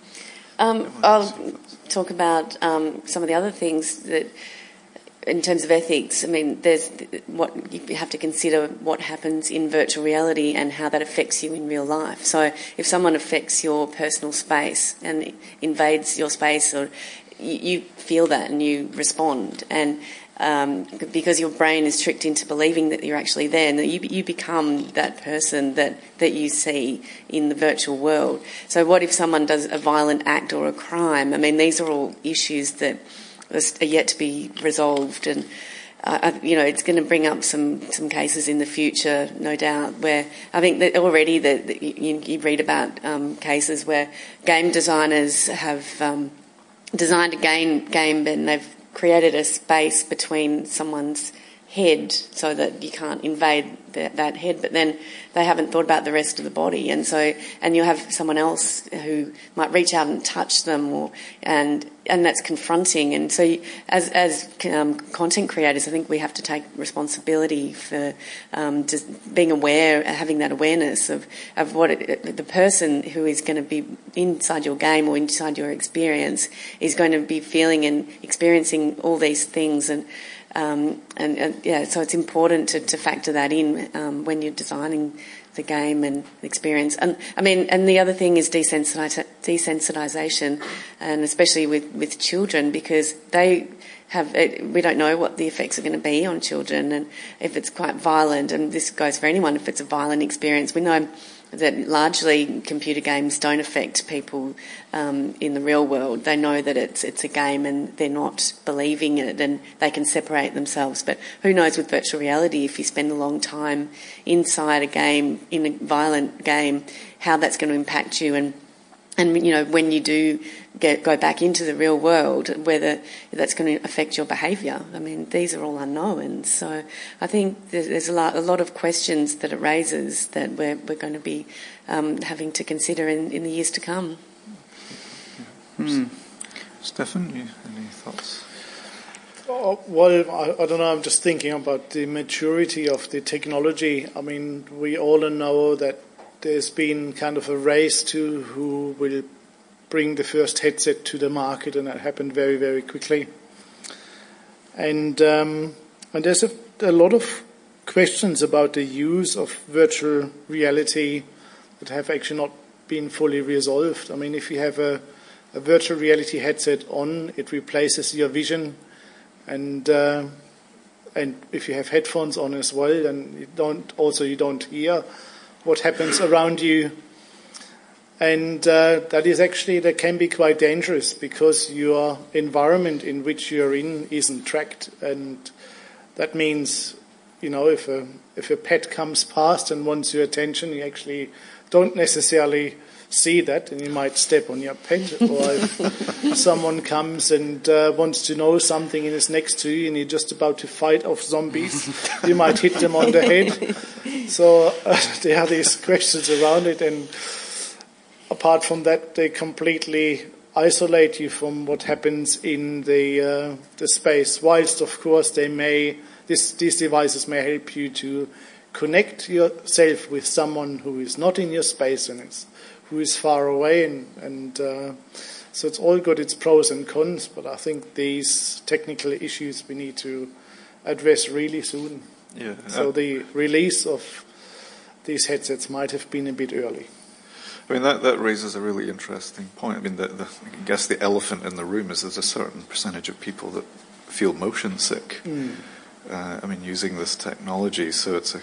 Um, I'll talk about um, some of the other things that, in terms of ethics. I mean, there's what you have to consider what happens in virtual reality and how that affects you in real life. So, if someone affects your personal space and invades your space, or you, you feel that and you respond, and um, because your brain is tricked into believing that you're actually there and that you, you become that person that, that you see in the virtual world. So, what if someone does a violent act or a crime? I mean, these are all issues that are yet to be resolved, and uh, you know, it's going to bring up some, some cases in the future, no doubt. Where I think that already that, that you, you, read about um, cases where game designers have um, designed a game game and they've created a space between someone's head so that you can't invade the, that head, but then they haven't thought about the rest of the body, and so and you have someone else who might reach out and touch them, or and and that's confronting. And so, as as um, content creators, I think we have to take responsibility for um, just being aware, having that awareness of of what it, the person who is going to be inside your game or inside your experience is going to be feeling and experiencing all these things and. Um, and, yeah, so it's important to, to factor that in um, when you're designing the game and experience. And I mean, and the other thing is desensitization, and especially with, with children because they have we don't know what the effects are going to be on children, and if it's quite violent, and this goes for anyone if it's a violent experience, we know that largely computer games don't affect people um, in the real world. They know that it's it's a game and they're not believing it and they can separate themselves. But who knows with virtual reality if you spend a long time inside a game in a violent game, how that's going to impact you and and you know when you do get, go back into the real world, whether that's going to affect your behaviour. I mean, these are all unknowns. So I think there's, there's a, lot, a, lot, of questions that it raises that we're, we're going to be um, having to consider in, in, the years to come. Hmm. Stefan, any thoughts? Oh, well, I, I, don't know. I'm just thinking about the maturity of the technology. I mean, we all know that there's been kind of a race to who will bring the first headset to the market, and that happened very, very quickly. And um, and there's a, a lot of questions about the use of virtual reality that have actually not been fully resolved. I mean, if you have a, a virtual reality headset on, it replaces your vision, and uh, and if you have headphones on as well, then you don't also you don't hear what happens around you. And uh, that is actually, that can be quite dangerous because your environment in which you're in isn't tracked. And that means, you know, if a, if a pet comes past and wants your attention, you actually don't necessarily see that and you might step on your pet. or if someone comes and uh, wants to know something and is next to you and you're just about to fight off zombies, you might hit them on the head. So uh, there are these questions around it, and apart from that, they completely isolate you from what happens in the uh, the space. Whilst, of course, they may this, these devices may help you to connect yourself with someone who is not in your space and it's, who is far away, and, and uh, so it's all got its pros and cons. But I think these technical issues we need to address really soon. Yeah. So the release of these headsets might have been a bit early. I mean, that, that raises a really interesting point. I mean, the, the, I guess the elephant in the room is there's a certain percentage of people that feel motion sick. Mm. Uh, I mean, using this technology, so it's a,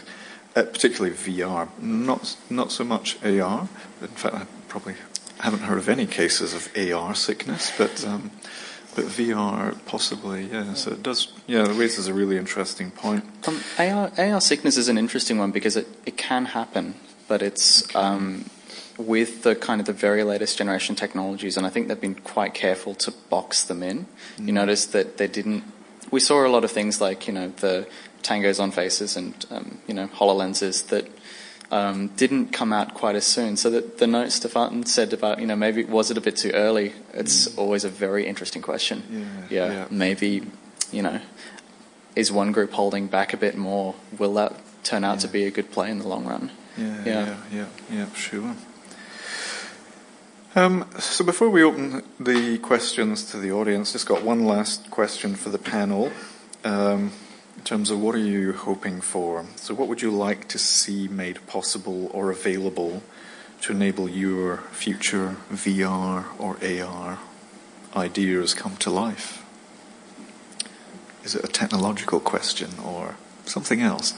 uh, particularly VR, not not so much AR. In fact, I probably haven't heard of any cases of AR sickness, but um, but VR, possibly, yeah. So it does, yeah, it raises a really interesting point. Um, AR, AR sickness is an interesting one because it, it can happen, but it's okay. um, with the kind of the very latest generation technologies, and I think they've been quite careful to box them in. Mm. You notice that they didn't. We saw a lot of things like you know the tangos on faces and um, you know Hololenses that um, didn't come out quite as soon. So that the note Stefan said about, you know, maybe was it a bit too early? It's mm. always a very interesting question. Yeah, yeah, yeah, maybe, you know, is one group holding back a bit more? Will that turn out yeah. to be a good play in the long run? Yeah, yeah, yeah, yeah, yeah sure. Um, so before we open the questions to the audience, just got one last question for the panel. Um, in terms of what are you hoping for? So, what would you like to see made possible or available to enable your future VR or AR ideas come to life? Is it a technological question or something else?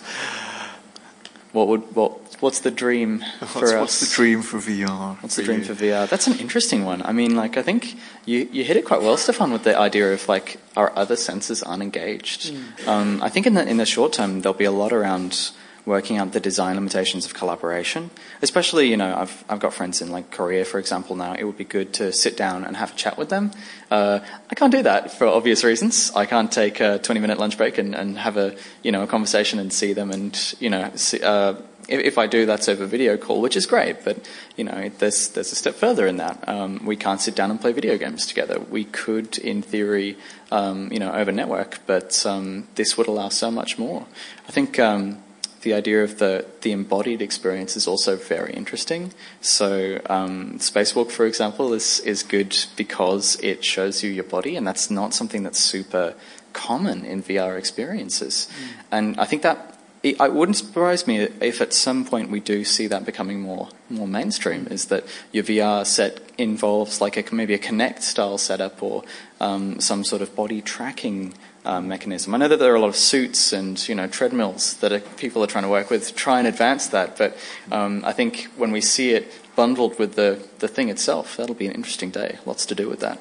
What would what what's the dream for what's, us? What's the dream for VR? What's for the dream you? for VR? That's an interesting one. I mean, like I think you, you hit it quite well, Stefan, with the idea of like our other senses unengaged. Mm. Um, I think in the in the short term there'll be a lot around working out the design limitations of collaboration. Especially, you know, I've, I've got friends in like Korea, for example, now. It would be good to sit down and have a chat with them. Uh, I can't do that for obvious reasons. I can't take a 20 minute lunch break and, and have a, you know, a conversation and see them and, you know, see, uh, if, if, I do, that's over video call, which is great. But you know, there's there's a step further in that. Um, we can't sit down and play video games together. We could, in theory, um, you know, over network, but um, this would allow so much more. I think um, the idea of the, the embodied experience is also very interesting. So, um, Spacewalk, for example, is, is good because it shows you your body, and that's not something that's super common in VR experiences. Mm. And I think that it, it, wouldn't surprise me if at some point we do see that becoming more more mainstream. Is that your VR set involves like a, maybe a Kinect style setup or um, some sort of body tracking um, mechanism. I know that there are a lot of suits and you know treadmills that are, people are trying to work with to try and advance that, but um, I think when we see it bundled with the the thing itself, that'll be an interesting day. Lots to do with that.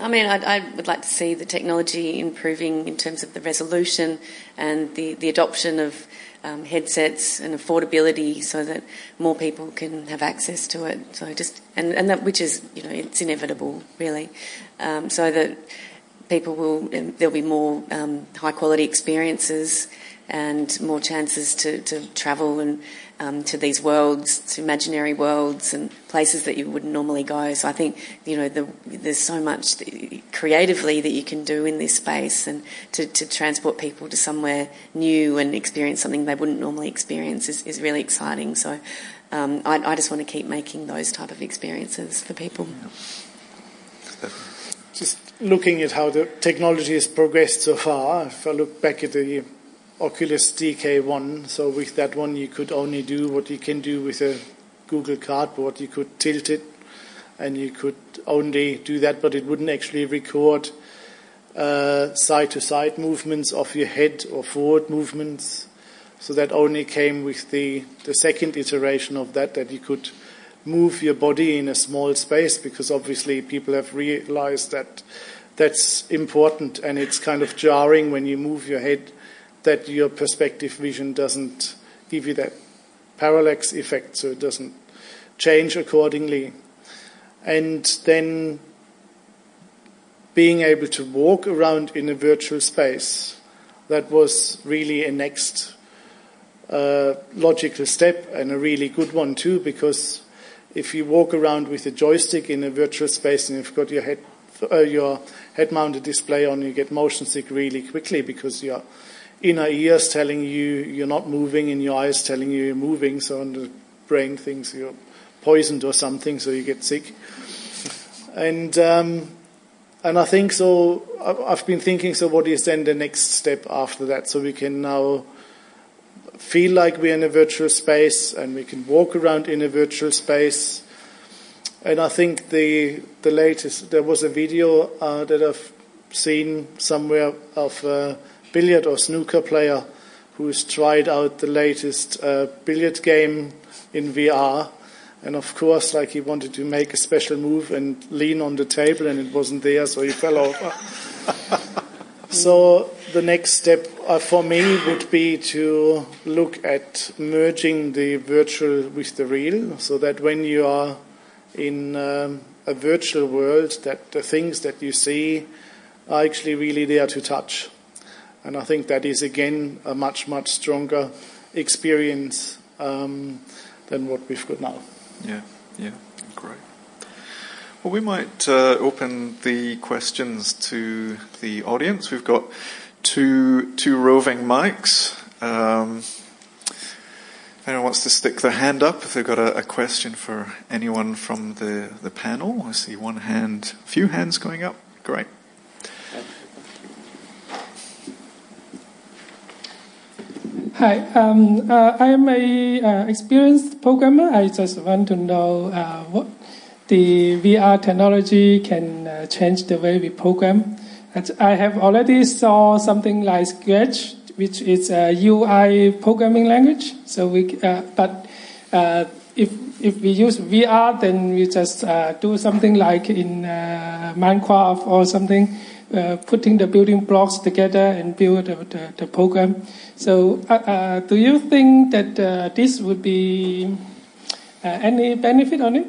I mean, I'd, I would like to see the technology improving in terms of the resolution and the, the adoption of um, headsets and affordability, so that more people can have access to it. So just and and that which is you know it's inevitable really, um, so that people will there'll be more um, high quality experiences and more chances to, to travel and um, to these worlds, to imaginary worlds and places that you wouldn't normally go. So I think you know the, there's so much creatively that you can do in this space, and to, to, transport people to somewhere new and experience something they wouldn't normally experience is, is really exciting. So um, I, I, just want to keep making those type of experiences for people. Just looking at how the technology has progressed so far, if I look back at the Oculus DK1. So with that one, you could only do what you can do with a Google Cardboard. You could tilt it, and you could only do that, but it wouldn't actually record side to side movements of your head or forward movements. So that only came with the, the second iteration of that, that you could move your body in a small space, because obviously people have realized that that's important and it's kind of jarring when you move your head that your perspective vision doesn't give you that parallax effect, so it doesn't change accordingly. And then being able to walk around in a virtual space, that was really a next uh, logical step and a really good one too, because if you walk around with a joystick in a virtual space and you've got your head, uh, your head-mounted display on, you get motion sick really quickly because you're inner ears telling you you're not moving and your eyes telling you you're moving, so the brain thinks you're poisoned or something, so you get sick. And um, and I think so. I've been thinking. So, what is then the next step after that? So we can now feel like we're in a virtual space, and we can walk around in a virtual space. And I think the the latest there was a video uh, that I've seen somewhere of. a billiard or snooker player who's tried out the latest uh, billiard game in VR. And of course, like he wanted to make a special move and lean on the table, and it wasn't there, so he fell over. so the next step uh, for me would be to look at merging the virtual with the real, so that when you are in um, a virtual world, that the things that you see are actually really there to touch. And I think that is again a much, much stronger experience um, than what we've got now. Yeah, yeah, great. Well, we might uh, open the questions to the audience. We've got two two roving mics. Um, if anyone wants to stick their hand up, if they've got a, a, question for anyone from the, the panel, I see one hand, a few hands going up. Great. Hi, um, uh, I'm a uh, experienced programmer. I just want to know uh, what the VR technology can uh, change the way we program. I have already saw something like Scratch, which is a UI programming language. So we, uh, but uh, if if we use VR, then we just do something like in Minecraft or something uh, putting the building blocks together and build the, the, program. So, uh, uh do you think that uh, this would be uh, any benefit on it?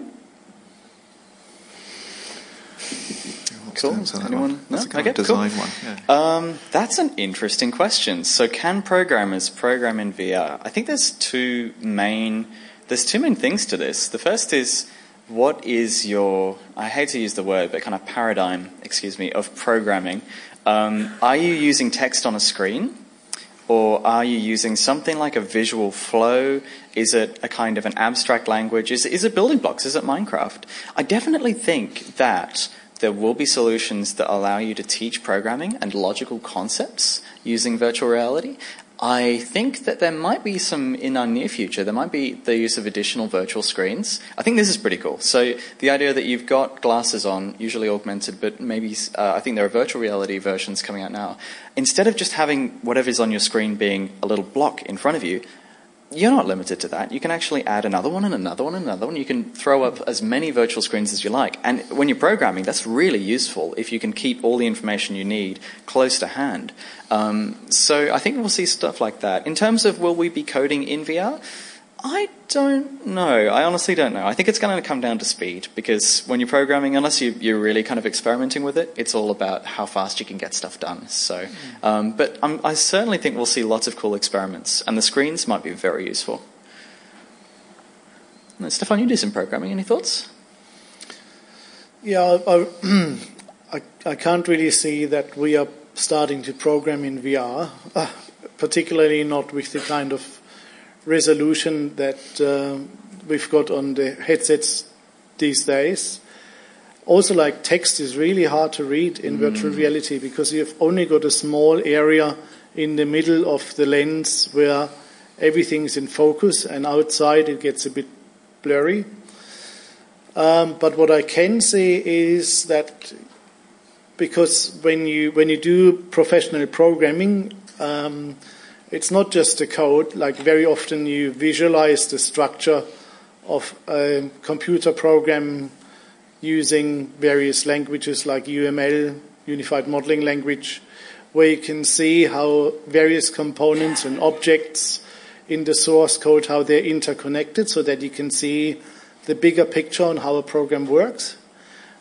Cool. That Anyone? one? That's No? a kind Okay, of cool. design one. Yeah. Um, that's an interesting question. So, can programmers program in VR? I think there's two main there's two main things to this. The first is what is your I hate to use the word, but kind of paradigm, excuse me, of programming. Um, are you using text on a screen? Or are you using something like a visual flow? Is it a kind of an abstract language? Is, is it building blocks? Is it Minecraft? I definitely think that there will be solutions that allow you to teach programming and logical concepts using virtual reality. I think that there might be some in our near future. There might be the use of additional virtual screens. I think this is pretty cool. So the idea that you've got glasses on, usually augmented, but maybe uh, I think there are virtual reality versions coming out now. Instead of just having whatever's on your screen being a little block in front of you, you're not limited to that. You can actually add another one and another one and another one. You can throw up as many virtual screens as you like. And when you're programming, that's really useful if you can keep all the information you need close to hand. Um, so I think we'll see stuff like that. In terms of will we be coding in VR? I don't know. I honestly don't know. I think it's going to come down to speed because when you're programming, unless you, are really kind of experimenting with it, it's all about how fast you can get stuff done. So, um, but I'm, I certainly think we'll see lots of cool experiments, and the screens might be very useful. And Stefan, you do some programming. Any thoughts? Yeah, I, I, I can't really see that we are starting to program in VR, uh, particularly not with the kind of resolution that uh, we've got on the headsets these days. Also, like text is really hard to read in mm. virtual reality because you've only got a small area in the middle of the lens where everything's in focus, and outside it gets a bit blurry. Um, but what I can say is that because when you when you do professional programming, um, it's not just a code. Like very often, you visualize the structure of a computer program using various languages like UML, Unified Modeling Language, where you can see how various components and objects in the source code how they're interconnected, so that you can see the bigger picture on how a program works.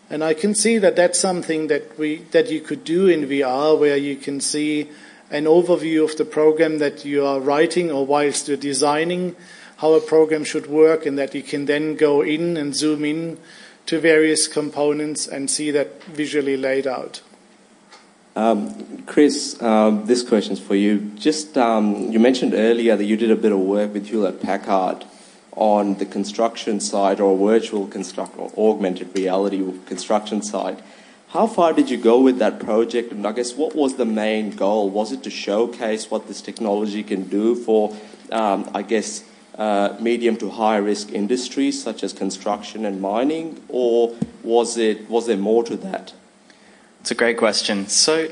And I can see that that's something that we that you could do in VR, where you can see an overview of the program that you are writing or whilst you're designing how a program should work, and that you can then go in and zoom in to various components and see that visually laid out. Um, Chris, um, this question is for you. Just um, you mentioned earlier that you did a bit of work with Hewlett Packard on the construction side or virtual construct or augmented reality construction side. How far did you go with that project? And I guess what was the main goal? Was it to showcase what this technology can do for, um, I guess, uh, medium to high risk industries such as construction and mining, or was it was there more to that? It's a great question. So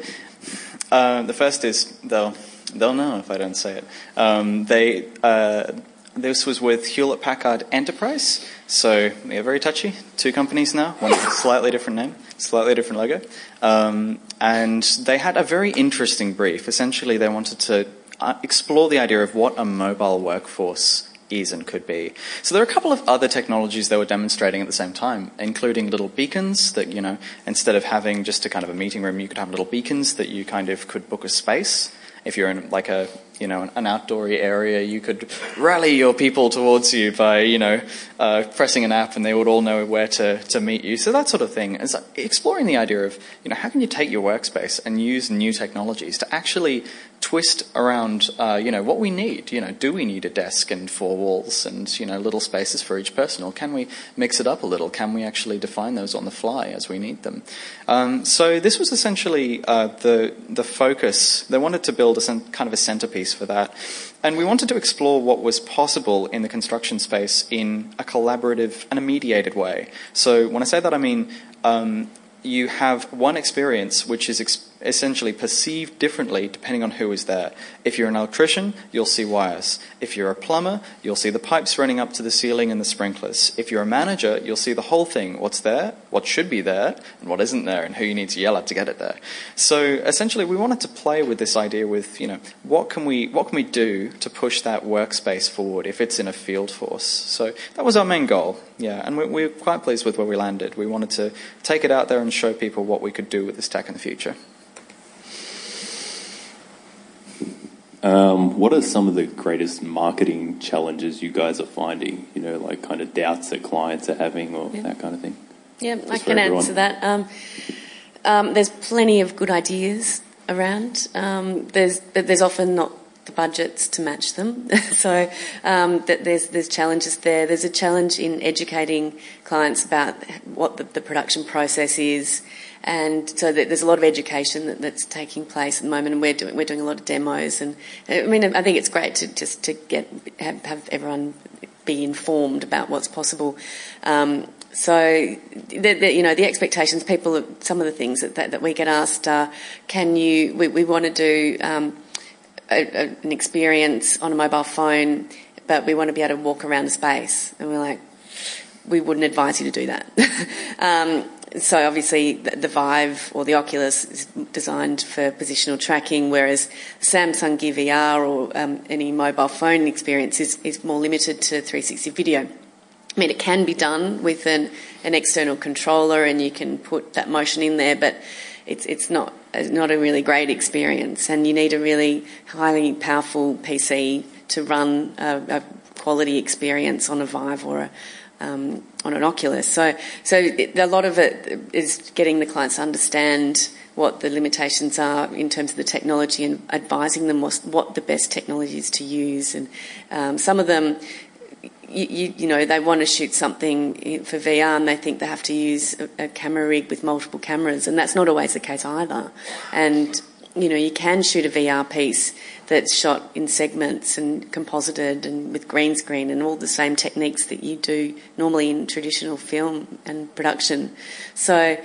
uh, the first is they'll they'll know if I don't say it. Um, they uh, this was with Hewlett Packard Enterprise, so they're very touchy. Two companies now, one with a slightly different name, slightly different logo. Um, and they had a very interesting brief. Essentially, they wanted to uh, explore the idea of what a mobile workforce is and could be. So there are a couple of other technologies they were demonstrating at the same time, including little beacons that, you know, instead of having just a kind of a meeting room, you could have little beacons that you kind of could book a space. If you're in like a you know, an outdoory area, you could rally your people towards you by, you know, uh, pressing an app and they would all know where to, to meet you. So that sort of thing. It's exploring the idea of, you know, how can you take your workspace and use new technologies to actually twist around, uh, you know, what we need. You know, do we need a desk and four walls and, you know, little spaces for each person? Or can we mix it up a little? Can we actually define those on the fly as we need them? Um, so this was essentially uh, the, the focus. They wanted to build a kind of a centerpiece for that. And we wanted to explore what was possible in the construction space in a collaborative and a mediated way. So when I say that, I mean um, you have one experience which is essentially perceived differently depending on who is there. If you're an electrician, you'll see wires. If you're a plumber, you'll see the pipes running up to the ceiling and the sprinklers. If you're a manager, you'll see the whole thing what's there, what should be there, and what isn't there, and who you need to yell at to get it there. So essentially, we wanted to play with this idea with, you know, what can we, what can we do to push that workspace forward if it's in a field force? So that was our main goal, yeah, and we, we're quite pleased with where we landed. We wanted to take it out there and show people what we could do with this tech in the future. Um, what are some of the greatest marketing challenges you guys are finding? You know, like kind of doubts that clients are having or Yeah. that kind of thing? Yeah, I Just for can answer that. Um, um, there's plenty of good ideas around. Um, there's but there's often not the budgets to match them, so um, that there's there's challenges there. There's a challenge in educating clients about what the, the production process is, and so there's a lot of education that, that's taking place at the moment, and we're doing we're doing a lot of demos. And I mean, I think it's great to just to get have, have everyone be informed about what's possible. Um, so, the, the, you know, the expectations, people, some of the things that, that, that we get asked are, can you, we, we want to do um, a, a, an experience on a mobile phone, but we want to be able to walk around the space. And we're like, we wouldn't advise you to do that. um, so obviously the, Vive or the Oculus is designed for positional tracking, whereas Samsung Gear VR or um, any mobile phone experience is, is more limited to 360 video. I mean, it can be done with an, an external controller, and you can put that motion in there, but it's it's not not a really great experience, and you need a really highly powerful PC to run a, a quality experience on a Vive or a um, on an Oculus. So, so a lot of it is getting the clients to understand what the limitations are in terms of the technology and advising them what, what the best technology is to use. And um, some of them, you, you, you, know, they want to shoot something for VR and they think they have to use a, a camera rig with multiple cameras, and that's not always the case either. And you know, you can shoot a VR piece that's shot in segments and composited and with green screen and all the same techniques that you do normally in traditional film and production. So,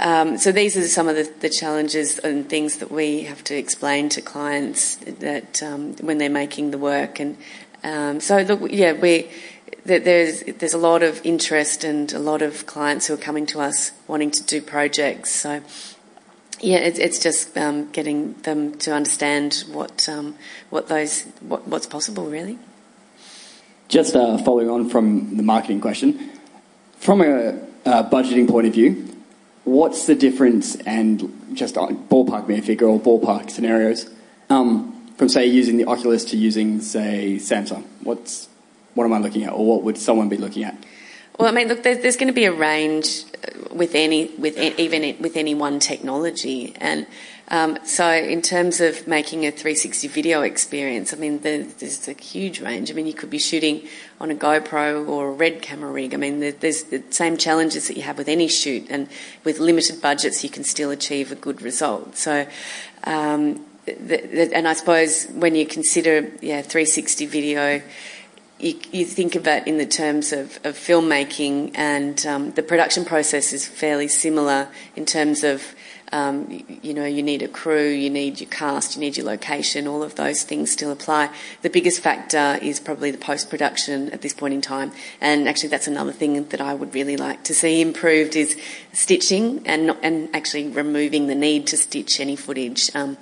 um, so these are some of the, the, challenges and things that we have to explain to clients that um, when they're making the work. And um, so, look, yeah, we there's there's a lot of interest and a lot of clients who are coming to us wanting to do projects. So. Yeah, it's, it's just um, getting them to understand what um, what those what, what's possible, really. Just uh, following on from the marketing question, from a uh, budgeting point of view, what's the difference? And just ballpark me a figure or ballpark scenarios um, from say using the Oculus to using say Samsung. What's what am I looking at, or what would someone be looking at? Well, I mean, look, there's, there's going to be a range with any, with even with any one technology, and um, so in terms of making a 360 video experience, I mean, there's a huge range. I mean, you could be shooting on a GoPro or a Red camera rig. I mean, there's the same challenges that you have with any shoot, and with limited budgets, you can still achieve a good result. So. Um, the, the, and I suppose when you consider yeah 360 video you, you, think of it in the terms of, of filmmaking, and um, the production process is fairly similar in terms of, um, you, know, you need a crew, you need your cast, you need your location, all of those things still apply. The biggest factor is probably the post production at this point in time, and actually that's another thing that I would really like to see improved is stitching and not, and actually removing the need to stitch any footage. Um,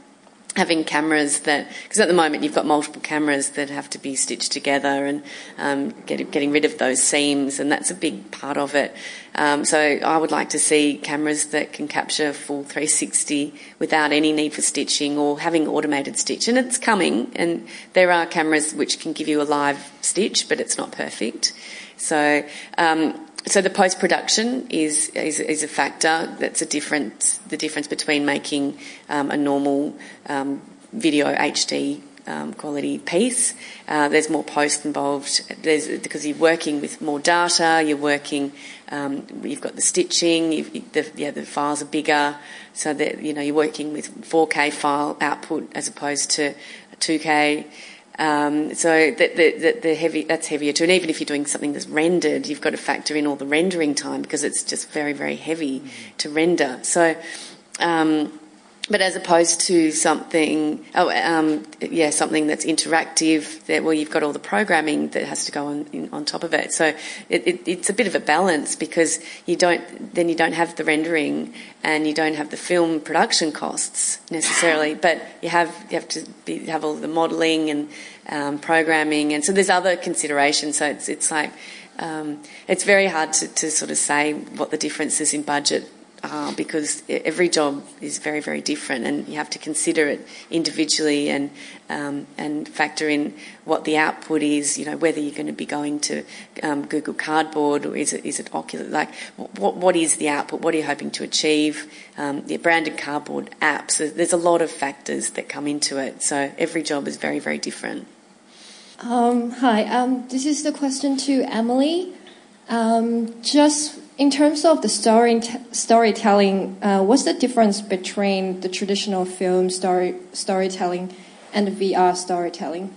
having cameras that because at the moment you've got multiple cameras that have to be stitched together and um, get, getting rid of those seams and that's a big part of it. Um, so I would like to see cameras that can capture full 360 without any need for stitching or having automated stitch. And it's coming and there are cameras which can give you a live stitch but it's not perfect. So um, so the post production is, is, is a factor. That's a difference. The difference between making um, a normal um, video HD um, quality piece. Uh, there's more post involved. There's because you're working with more data. You're working. Um, you've got the stitching. The, yeah, the files are bigger, so that you know you're working with 4K file output as opposed to 2K. Um, so the, the, the, heavy that's heavier too. And even if you're doing something that's rendered, you've got to factor in all the rendering time because it's just very very heavy mm-hmm. to render. So. Um, but as opposed to something, oh, um, yeah, something that's interactive, that well, you've got all the programming that has to go on in, on top of it. So it, it, it's a bit of a balance because you don't, then you don't have the rendering and you don't have the film production costs necessarily, but you have you have to be, have all the modelling and um, programming, and so there's other considerations. So it's it's like um, it's very hard to, to sort of say what the differences in budget uh, because every job is very, very different, and you have to consider it individually and um, and factor in what the output is. You know, whether you're going to be going to um, Google Cardboard or is it is it Oculus? Like, what what is the output? What are you hoping to achieve? Um, the branded cardboard apps. There's a lot of factors that come into it. So every job is very, very different. Um, hi, um, this is the question to Emily. Um, just in terms of the story storytelling, uh, what's the difference between the traditional film story storytelling and the VR storytelling?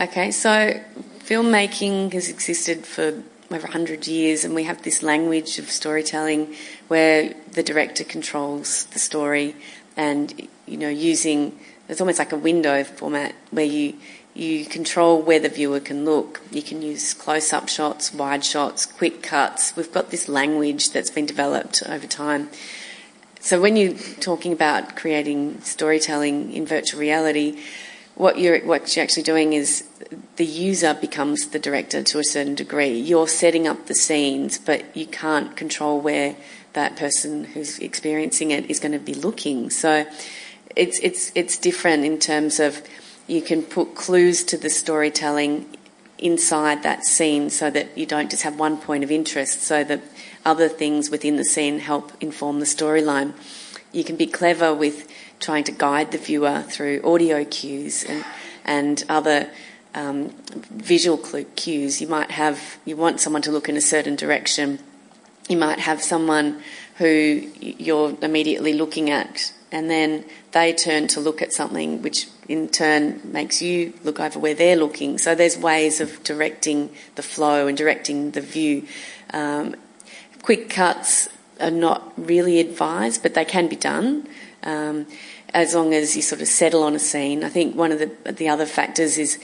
Okay, so filmmaking has existed for over 100 years, and we have this language of storytelling where the director controls the story and, you know, using it's almost like a window format where you you control where the viewer can look. You can use close up shots, wide shots, quick cuts. We've got this language that's been developed over time. So when you're talking about creating storytelling in virtual reality, what you're what you're actually doing is the user becomes the director to a certain degree. You're setting up the scenes, but you can't control where that person who's experiencing it is going to be looking. So it's it's it's different in terms of you can put clues to the storytelling inside that scene so that you don't just have one point of interest, so that other things within the scene help inform the storyline. You can be clever with trying to guide the viewer through audio cues and, and other um, visual cues. You might have, you want someone to look in a certain direction. You might have someone who you're immediately looking at and then they turn to look at something which in turn makes you look over where they're looking. So there's ways of directing the flow and directing the view. Um, quick cuts are not really advised, but they can be done. Um, as long as you sort of settle on a scene. I think one of the the other factors is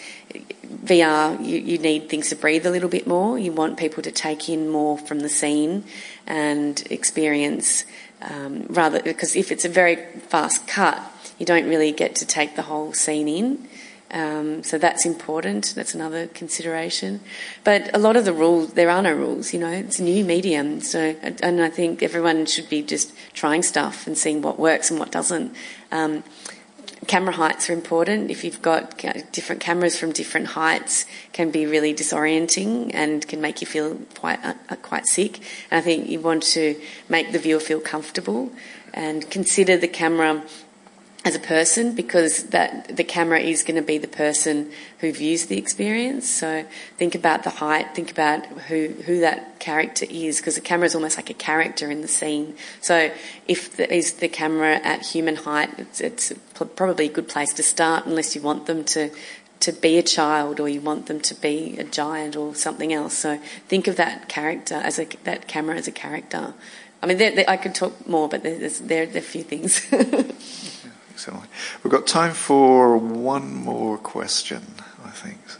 VR. You, you need things to breathe a little bit more. You want people to take in more from the scene and experience um, rather because if it's a very fast cut, you don't really get to take the whole scene in. Um, so that's important. That's another consideration. But a lot of the rules, there are no rules. You know, it's a new medium. So, and I think everyone should be just trying stuff and seeing what works and what doesn't. Um, camera heights are important. If you've got different cameras from different heights, can be really disorienting and can make you feel quite uh, uh, quite sick. And I think you want to make the viewer feel comfortable and consider the camera as a person because that the camera is going to be the person who views the experience. So think about the height, think about who who that character is because the camera is almost like a character in the scene. So if the, is the camera at human height, it's, it's probably a good place to start unless you want them to to be a child or you want them to be a giant or something else. So think of that character as a that camera as a character. I mean, they're, they're, I could talk more, but there's, there, there are a few things. Excellent. We've got time for one more question, I think. So.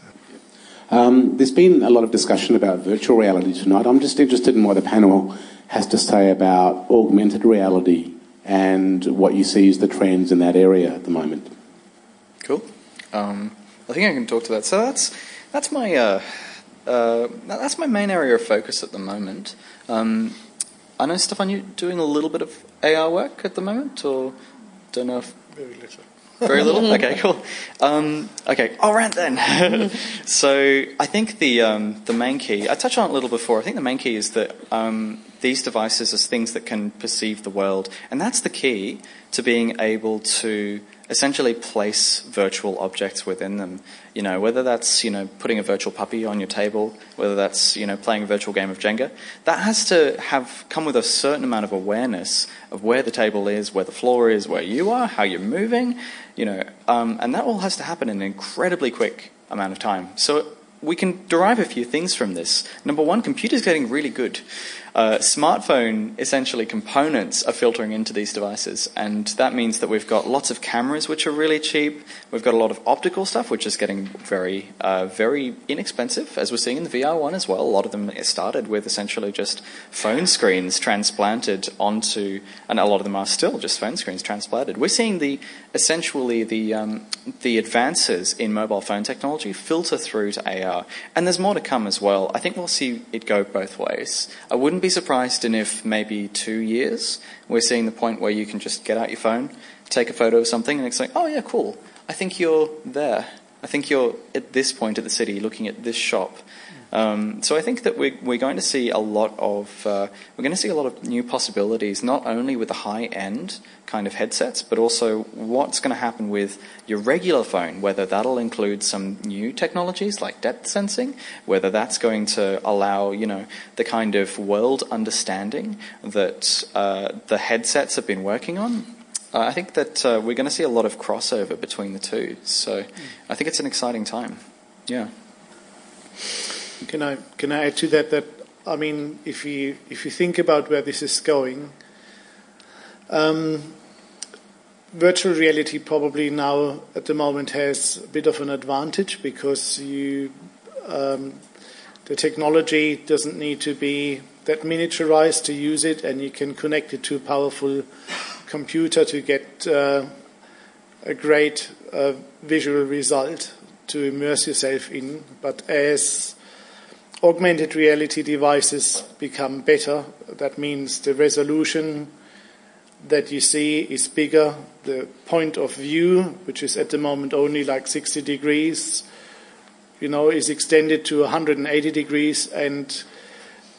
Um, there's been a lot of discussion about virtual reality tonight. I'm just interested in what the panel has to say about augmented reality and what you see as the trends in that area at the moment. Cool. Um, I think I can talk to that. So that's that's my uh, uh, that's my main area of focus at the moment. Um, I know, Stefan, you're doing a little bit of AR work at the moment, or don't know if very little. Very little. Okay, cool. Um, okay, I'll rant then. so I think the um, the main key. I touched on it a little before. I think the main key is that um, these devices are things that can perceive the world, and that's the key to being able to essentially place virtual objects within them. You know, whether that's you know putting a virtual puppy on your table, whether that's you know playing a virtual game of Jenga, that has to have come with a certain amount of awareness of where the table is, where the floor is, where you are, how you're moving. You know, um, and that all has to happen in an incredibly quick amount of time. So we can derive a few things from this. Number one, computers getting really good. Uh, smartphone essentially components are filtering into these devices, and that means that we've got lots of cameras which are really cheap. We've got a lot of optical stuff which is getting very, uh, very inexpensive, as we're seeing in the VR one as well. A lot of them started with essentially just phone screens transplanted onto, and a lot of them are still just phone screens transplanted. We're seeing the essentially the um, the advances in mobile phone technology filter through to AR, and there's more to come as well. I think we'll see it go both ways. I wouldn't be surprised in if maybe two years we're seeing the point where you can just get out your phone, take a photo of something, and it's like, oh yeah, cool. I think you're there. I think you're at this point of the city, looking at this shop. Um, so I think that we're, we're going to see a lot of uh, we're going to see a lot of new possibilities, not only with the high end kind of headsets, but also what's going to happen with your regular phone. Whether that'll include some new technologies like depth sensing, whether that's going to allow you know the kind of world understanding that uh, the headsets have been working on. Uh, I think that uh, we're going to see a lot of crossover between the two. So I think it's an exciting time. Yeah. Can I can I add to that that I mean if you if you think about where this is going, um, virtual reality probably now at the moment has a bit of an advantage because you um, the technology doesn't need to be that miniaturized to use it, and you can connect it to a powerful computer to get uh, a great uh, visual result to immerse yourself in. But as augmented reality devices become better, that means the resolution that you see is bigger, the point of view, which is at the moment only like 60 degrees, you know, is extended to 180 degrees, and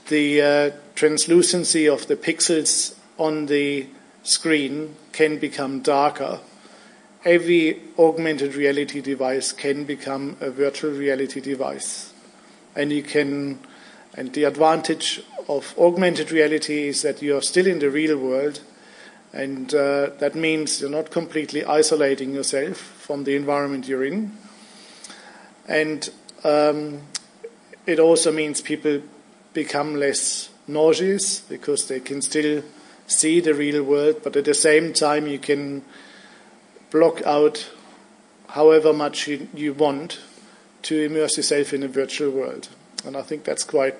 the uh, translucency of the pixels on the screen can become darker. Every augmented reality device can become a virtual reality device and you can and the advantage of augmented reality is that you are still in the real world. And uh, that means you're not completely isolating yourself from the environment you're in. And um, it also means people become less nauseous because they can still see the real world. But at the same time you can block out however much you, you want to immerse yourself in a virtual world. And I think that's quite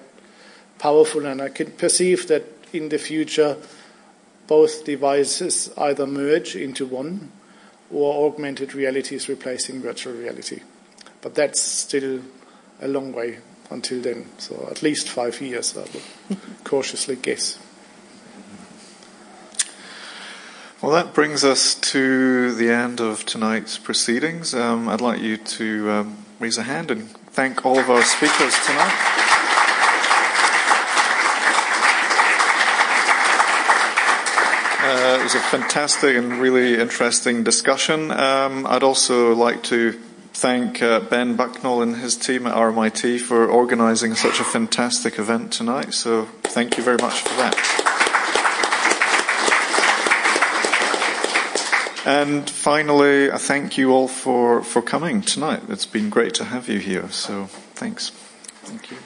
powerful, and I can perceive that in the future both devices either merge into one or augmented reality is replacing virtual reality. But that's still a long way until then, so at least five years, I would cautiously guess. Well, that brings us to the end of tonight's proceedings. Um, I'd like you to um, raise a hand and thank all of our speakers tonight. Uh, it was a fantastic and really interesting discussion. Um, I'd also like to thank uh, Ben Bucknell and his team at RMIT for organising such a fantastic event tonight. So thank you very much for that. And finally, I thank you all for, for coming tonight. It's been great to have you here. So thanks. Thank you.